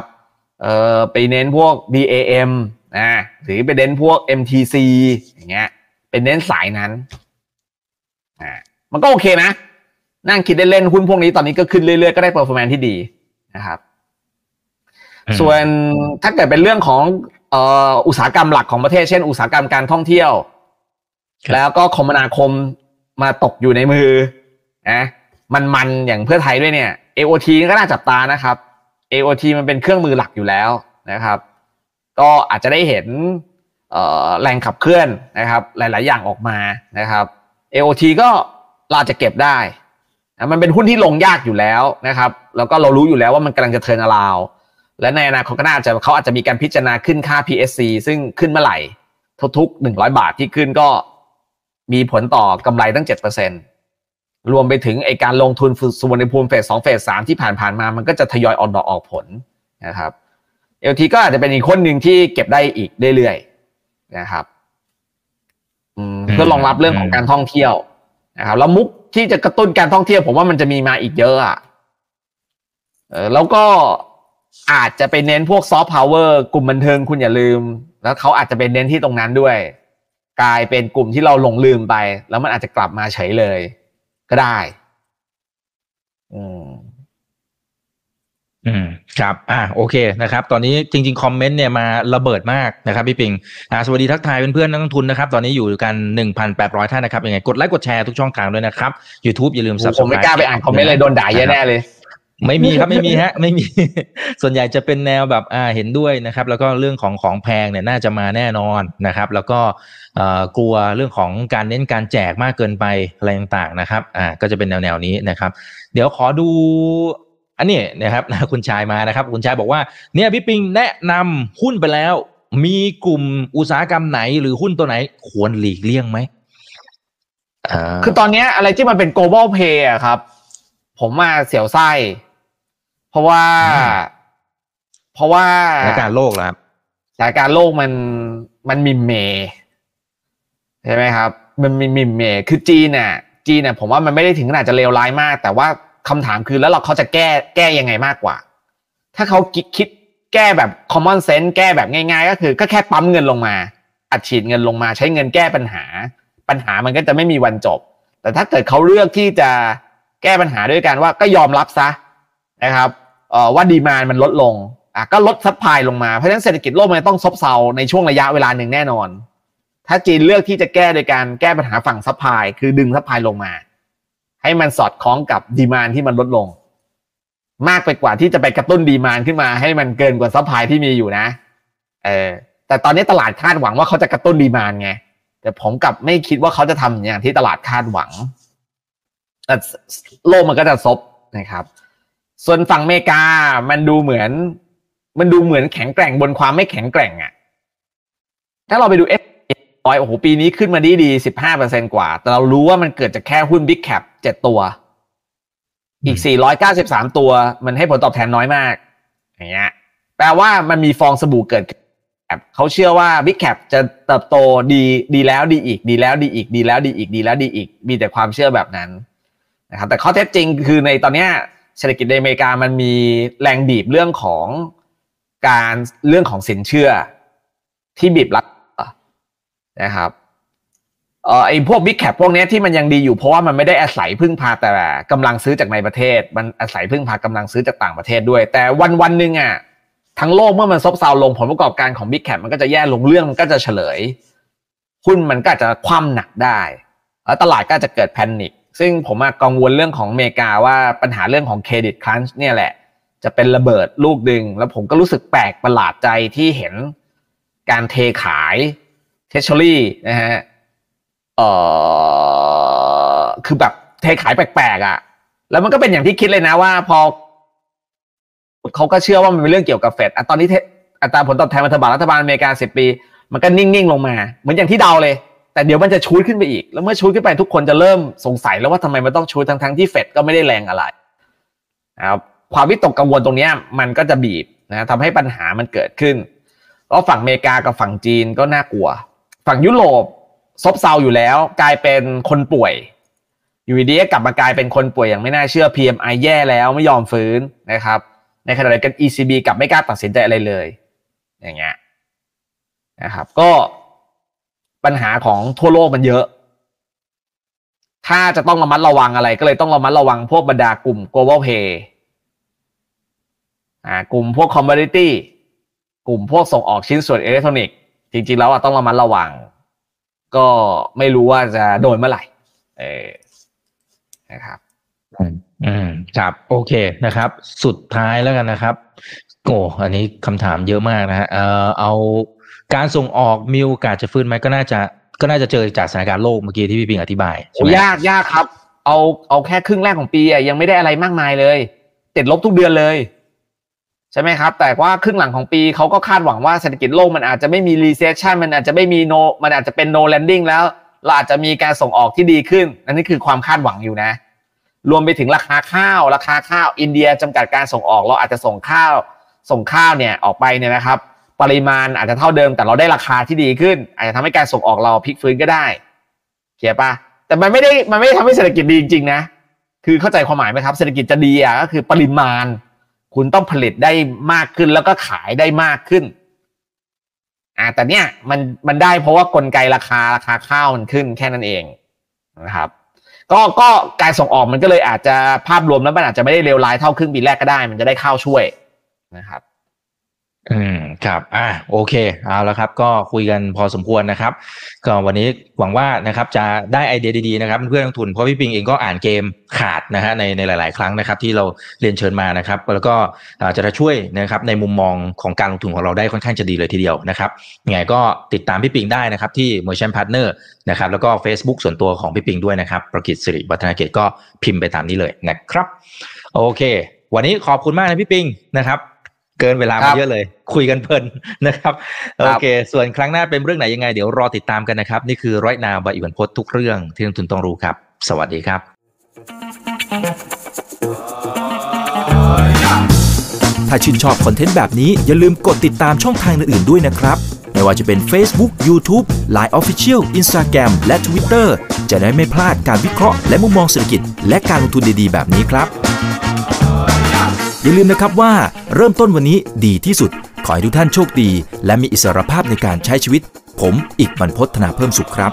เอ่อไปเน้นพวก BAM นะหรือไปเน้นพวก MTC อย่างเงี้ยเป็นเน้นสายนั้นอ่ามันก็โอเคนะ นั่งคิดเล่นๆหุ้นพวกนี้ตอนนี้ก็ขึ้นเรื่อยๆก็ได้ performance ที่ดีนะครับส่วนถ้าเกิดเป็นเรื่องของอุตสาหกรรมหลักของประเทศเช่น อุตสาหกรรมการท่องเที่ยว แล้วก็คมนาคมมาตกอยู่ในมือนะมันๆอย่างเพื่อไทยด้วยเนี่ย AOT ก็น่าจับตานะครับ AOT มันเป็นเครื่องมือหลักอยู่แล้วนะครับ ก็อาจจะได้เห็นแรงขับเคลื่อนนะครับ หลาย ๆ อย่างออกมานะครับ AOT ก็เราจะเก็บได้ มันเป็นหุ้นที่ลงยากอยู่แล้วนะครับ แล้วก็เรารู้อยู่แล้วว่ามันกำลังจะเทินอลาว และในอนาคตก็น่าจะเขาอาจจะมีการพิจารณาขึ้นค่า PSC ซึ่งขึ้นเมื่อไหร่ทุกๆหนึ่งร้อยบาทที่ขึ้นก็มีผลต่อกำไรตั้งเจ็ดเปอร์เซ็นรวมไปถึงไอ้การลงทุนสุวรรณภูมิ phase สอง phase สามที่ผ่านๆมา มันก็จะทยอยออกดอกออกผลนะครับ AOT ก็อาจจะเป็นอีกคนหนึ่งที่เก็บได้อีกเรื่อยๆนะครับเพื่อรองรับเรื่องของการท่องเที่ยวนะครับแล้วมุก ที่จะกระตุ้นการท่องเที่ยว ผมว่ามันจะมีมาอีกเยอะอะเออแล้วก็อาจจะไปเน้นพวก soft power กลุ่มบันเทิงคุณอย่าลืม แล้วเขาอาจจะไปเน้นที่ตรงนั้นด้วย กลายเป็นกลุ่มที่เราหลงลืมไป แล้วมันอาจจะกลับมาเฉยเลย ก็ได้ อืม อืมครับอ่าโอเคนะครับ ตอนนี้จริง ๆ คอมเมนต์เนี่ยมาระเบิดมากนะครับพี่ปิงอ่าสวัสดีทักทายเพื่อนๆนักลงทุนนะครับ ตอนนี้อยู่กันหนึ่งพันแปดร้อยท่านนะครับยังไงกดไลค์กดแชร์ทุกช่องทางด้วยนะครับ YouTube อย่าลืมสับสนผมไม่กล้าไปอ่านคอมเมนต์เลยโดนด่าเยอะแน่เลยไม่มีครับไม่มีฮะไม่มีส่วนใหญ่จะเป็นแนวแบบอ่าเห็นด้วยนะครับ แล้วก็เรื่องของของแพงเนี่ยน่าจะมาแน่นอนนะครับ แล้วก็กลัวเรื่องของการเน้นการแจกมากเกินไปอะไรต่างๆนะครับอ่าก็จะเป็นแนวๆนี้นะครับ เดี๋ยวขอดู อันนี้นะครับคุณชายมานะครับ คุณชายบอกว่าเนี่ยพี่ปิงแนะนำหุ้นไปแล้ว มีกลุ่มอุตสาหกรรมไหนหรือหุ้นตัวไหนควรหลีกเลี่ยงไหมคือตอนนี้อะไรที่มันเป็น global pay อะครับ ผมมาเสียวไส้ เพราะว่า เพราะว่าสถานการณ์โลกครับสถานการณ์โลกมันมันมิมเมใช่ไหมครับ มันมีมิมเมคือจีนเนี่ยจีนเนี่ยผมว่ามันไม่ได้ถึงขนาดจะเลวร้ายมาก แต่ว่า คำถามคือแล้วเราเขาจะแก้แก้ยังไงมากกว่า ถ้าเขาคิดคิดแก้แบบ common sense แก้แบบง่าย ๆ ก็คือ ก็แค่ปั๊มเงินลงมา อัดฉีดเงินลงมาใช้เงินแก้ปัญหา ปัญหามันก็จะไม่มีวันจบ แต่ถ้าเกิดเขาเลือกที่จะแก้ปัญหาด้วยการว่าก็ยอมรับซะนะครับว่า demand มันลดลงอะก็ลด supply ลงมาเพราะฉะนั้นเศรษฐกิจโลกมันต้องซบเซาในช่วงระยะเวลาหนึ่งแน่นอน ถ้าจีนเลือกที่จะแก้โดยการแก้ปัญหาฝั่ง supply คือดึง supply ลงมา ให้มันสอดคล้องกับ demand ที่มันลดลง มากไปกว่าที่จะไปกระตุ้น demand ขึ้นมาให้มันเกินกว่า supply ที่มีอยู่นะ เออ แต่ตอนนี้ตลาดคาดหวังว่าเขาจะกระตุ้น demand ไง แต่ผมกลับไม่คิดว่าเขาจะทำอย่างที่ตลาดคาดหวังแต่โลกมันก็จะซบนะครับ ส่วนฝั่งอเมริกา มันดูเหมือน มันดูเหมือนแข็งแกร่งบนความไม่แข็งแกร่งอะ่ะ ถ้าเราไปดู อฟร้อยโอ้โหปีนี้ขึ้นมาดีดีสิบห้าเปอร์เซ็นกว่า แต่เรารู้ว่ามันเกิดจากแค่หุ้น big cap เจ็ดตัว อีกสี่ร้อยเก้าสิบสามตัว มันให้ผลตอบแทนน้อยมาก อย่างเงี้ย แปลว่ามันมีฟองสบู่เกิดเขาเชื่อว่าบิ๊กแคปจะเติบโตดีดีแล้วดีอีก ดีแล้วดีอีก ดีแล้วดีอีก ดีแล้วดีอีก มีแต่ความเชื่อแบบนั้นนะครับแต่ข้อเท็จจริงคือในตอนนี้เศรษฐกิจในอเมริกามันมีแรงบีบเรื่องของการเรื่องของสินเชื่อที่บีบรัด นะครับเออไอพวกบิ๊กแคปพวกนี้ที่มันยังดีอยู่เพราะว่ามันไม่ได้อาศัยพึ่งพาแต่กำลังซื้อจากในประเทศ มันอาศัยพึ่งพากำลังซื้อจากต่างประเทศด้วย แต่วันวันหนึ่งอะทั้งโลกเมื่อมันซบเซาลงผลประกอบการของ big cap มันก็จะแย่ลงเรื่องมันก็จะเฉลยหุ้นมันก็จะคว่ำหนักได้แล้วตลาดก็จะเกิด panic ซึ่งผมกังวลเรื่องของอเมริกาว่าปัญหาเรื่องของ credit crunch เนี่ยแหละ จะเป็นระเบิดลูกหนึ่ง แล้วผมก็รู้สึกแปลกประหลาดใจที่เห็นการเทขาย Treasury นะฮะเออคือแบบเทขายแปลกๆอะ่ะ แล้วมันก็เป็นอย่างที่คิดเลยนะว่าพอเขาก็เชื่อว่ามันเป็นเรื่องเกี่ยวกับเฟดอะตอนนี้อัตราผลตอบแทนรัฐบาลรัฐบาลอเมริกาสิบปี มันก็นิ่งๆลงมา เหมือนอย่างที่เดาเลย แต่เดี๋ยวมันจะชูดขึ้นไปอีก แล้วเมื่อชูดขึ้นไปทุกคนจะเริ่มสงสัยแล้วว่าทำไมมันต้องชูดทั้งๆที่เฟดก็ไม่ได้แรงอะไรนะครับความวิตกกังวลตรงนี้มันก็จะบีบนะทำให้ปัญหามันเกิดขึ้นแล้วฝั่งอเมริกากับฝั่งจีนก็น่ากลัว ฝั่งยุโรปซบเซาอยู่แล้ว กลายเป็นคนป่วย อยู่ดีๆกลับมากลายเป็นคนป่วยอย่างไม่น่าเชื่อ PMI แย่แล้วไม่ยอมฟื้นนะครับ ในขณะเดียวกัน ECB กลับไม่กล้าตัดสินใจอะไรเลย อย่างเงี้ยนะครับ ก็ปัญหาของทั่วโลกมันเยอะ ถ้าจะต้องระมัดระวังอะไร ก็เลยต้องระมัดระวังพวกบรรดากลุ่ม global pay อ่ากลุ่มพวก commodity กลุ่มพวกส่งออกชิ้นส่วนอิเล็กทรอนิกส์ จริงๆแล้วต้องระมัดระวัง ก็ไม่รู้ว่าจะโดนเมื่อไหร่ เออนะครับอืมอืมครับโอเคนะครับ สุดท้ายแล้วกันนะครับโอ้อันนี้คำถามเยอะมากนะฮะเอ่อเอาการส่งออกมีโอกาสจะฟื้นไหมก็น่าจะก็น่าจะเจอจากสถานการณ์โลกเมื่อกี้ที่พี่ปิงอธิบายใช่ไหมยากยากครับ เอาเอาแค่ครึ่งแรกของปีอะยังไม่ได้อะไรมากมายเลยติดลบทุกเดือนเลย ใช่ไหมครับ แต่ว่าครึ่งหลังของปีเขาก็คาดหวังว่าเศรษฐกิจโลกมันอาจจะไม่มี recession มันอาจจะไม่มี no มันอาจจะเป็น no landing แล้วเราอาจจะมีการส่งออกที่ดีขึ้นอันนี้คือความคาดหวังอยู่นะ รวมไปถึงราคาข้าว ราคาข้าวอินเดียจำกัดการส่งออกเราอาจจะส่งข้าวส่งข้าวเนี่ยออกไปเนี่ยนะครับ ปริมาณอาจจะเท่าเดิมแต่เราได้ราคาที่ดีขึ้น อาจจะทำให้การส่งออกเราพลิกฟื้นก็ได้เข้าใจปะแต่มันไม่ได้มันไม่ได้ทำให้เศรษฐกิจดีจริงๆนะ คือเข้าใจความหมายไหมครับ เศรษฐกิจจะดีอะก็คือปริมาณ คุณต้องผลิตได้มากขึ้นแล้วก็ขายได้มากขึ้น อ่าแต่เนี้ยมันมันได้เพราะว่ากลไกราคาราคาข้าวมันขึ้นแค่นั้นเองนะครับ ก็ก็การส่งออกมันก็เลยอาจจะภาพรวมแล้วมันอาจจะไม่ได้เลวร้ายเท่าครึ่งปีแรกก็ได้ มันจะได้ข้าวช่วยนะครับ อืมครับอ่าโอเคเอาแล้วครับก็คุยกันพอสมควรนะครับ ก็วันนี้หวังว่านะครับจะได้ไอเดียดีๆนะครับเพื่อนนักทุนเพราะพี่ปิงเองก็อ่านเกมขาดนะฮะในในหลาย ๆ ครั้งนะครับ ที่เราเรียนเชิญมานะครับ แล้วก็อาจจะช่วยนะครับในมุมมองของการลงทุนของเราได้ค่อนข้างจะดีเลยทีเดียวนะครับยังไงก็ติดตามพี่ปิงได้นะครับที่ Merchant Partner นะครับแล้วก็ Facebook ส่วนตัวของพี่ปิงด้วยนะครับประกิตสิริวัฒนาเกตก็พิมพ์ไปตามนี้เลยนะครับ โอเค วันนี้ขอบคุณมากนะพี่ปิงนะครับ เกินเวลาครัมาบเยอะเลย คุยกันเพลินนะครับครัโอบเค ส่วนครั้งหน้าเป็นเรื่องไหนยังไง เดี๋ยวรอติดตามกันนะครับ นี่คือร้อยนาบายอิวันพศทุกเรื่องที่นักทุนต้องรู้ครับ สวัสดีครับ ถ้าชื่นชอบคอนเทนต์แบบนี้อย่าลืมกดติดตามช่องทางอื่นๆด้วยนะครับไม่ว่าจะเป็น Facebook, YouTube, Line Official, Instagram และ Twitter จะได้ไม่พลาดการวิเคราะห์และมุมมองเศรษฐกิจ และการลงทุนดีๆ แบบนี้ครับ อย่าลืมนะครับว่าเริ่มต้นวันนี้ดีที่สุด ขอให้ทุกท่านโชคดี และมีอิสรภาพในการใช้ชีวิต ผมอีกบรรพธนาเพิ่มสุขครับ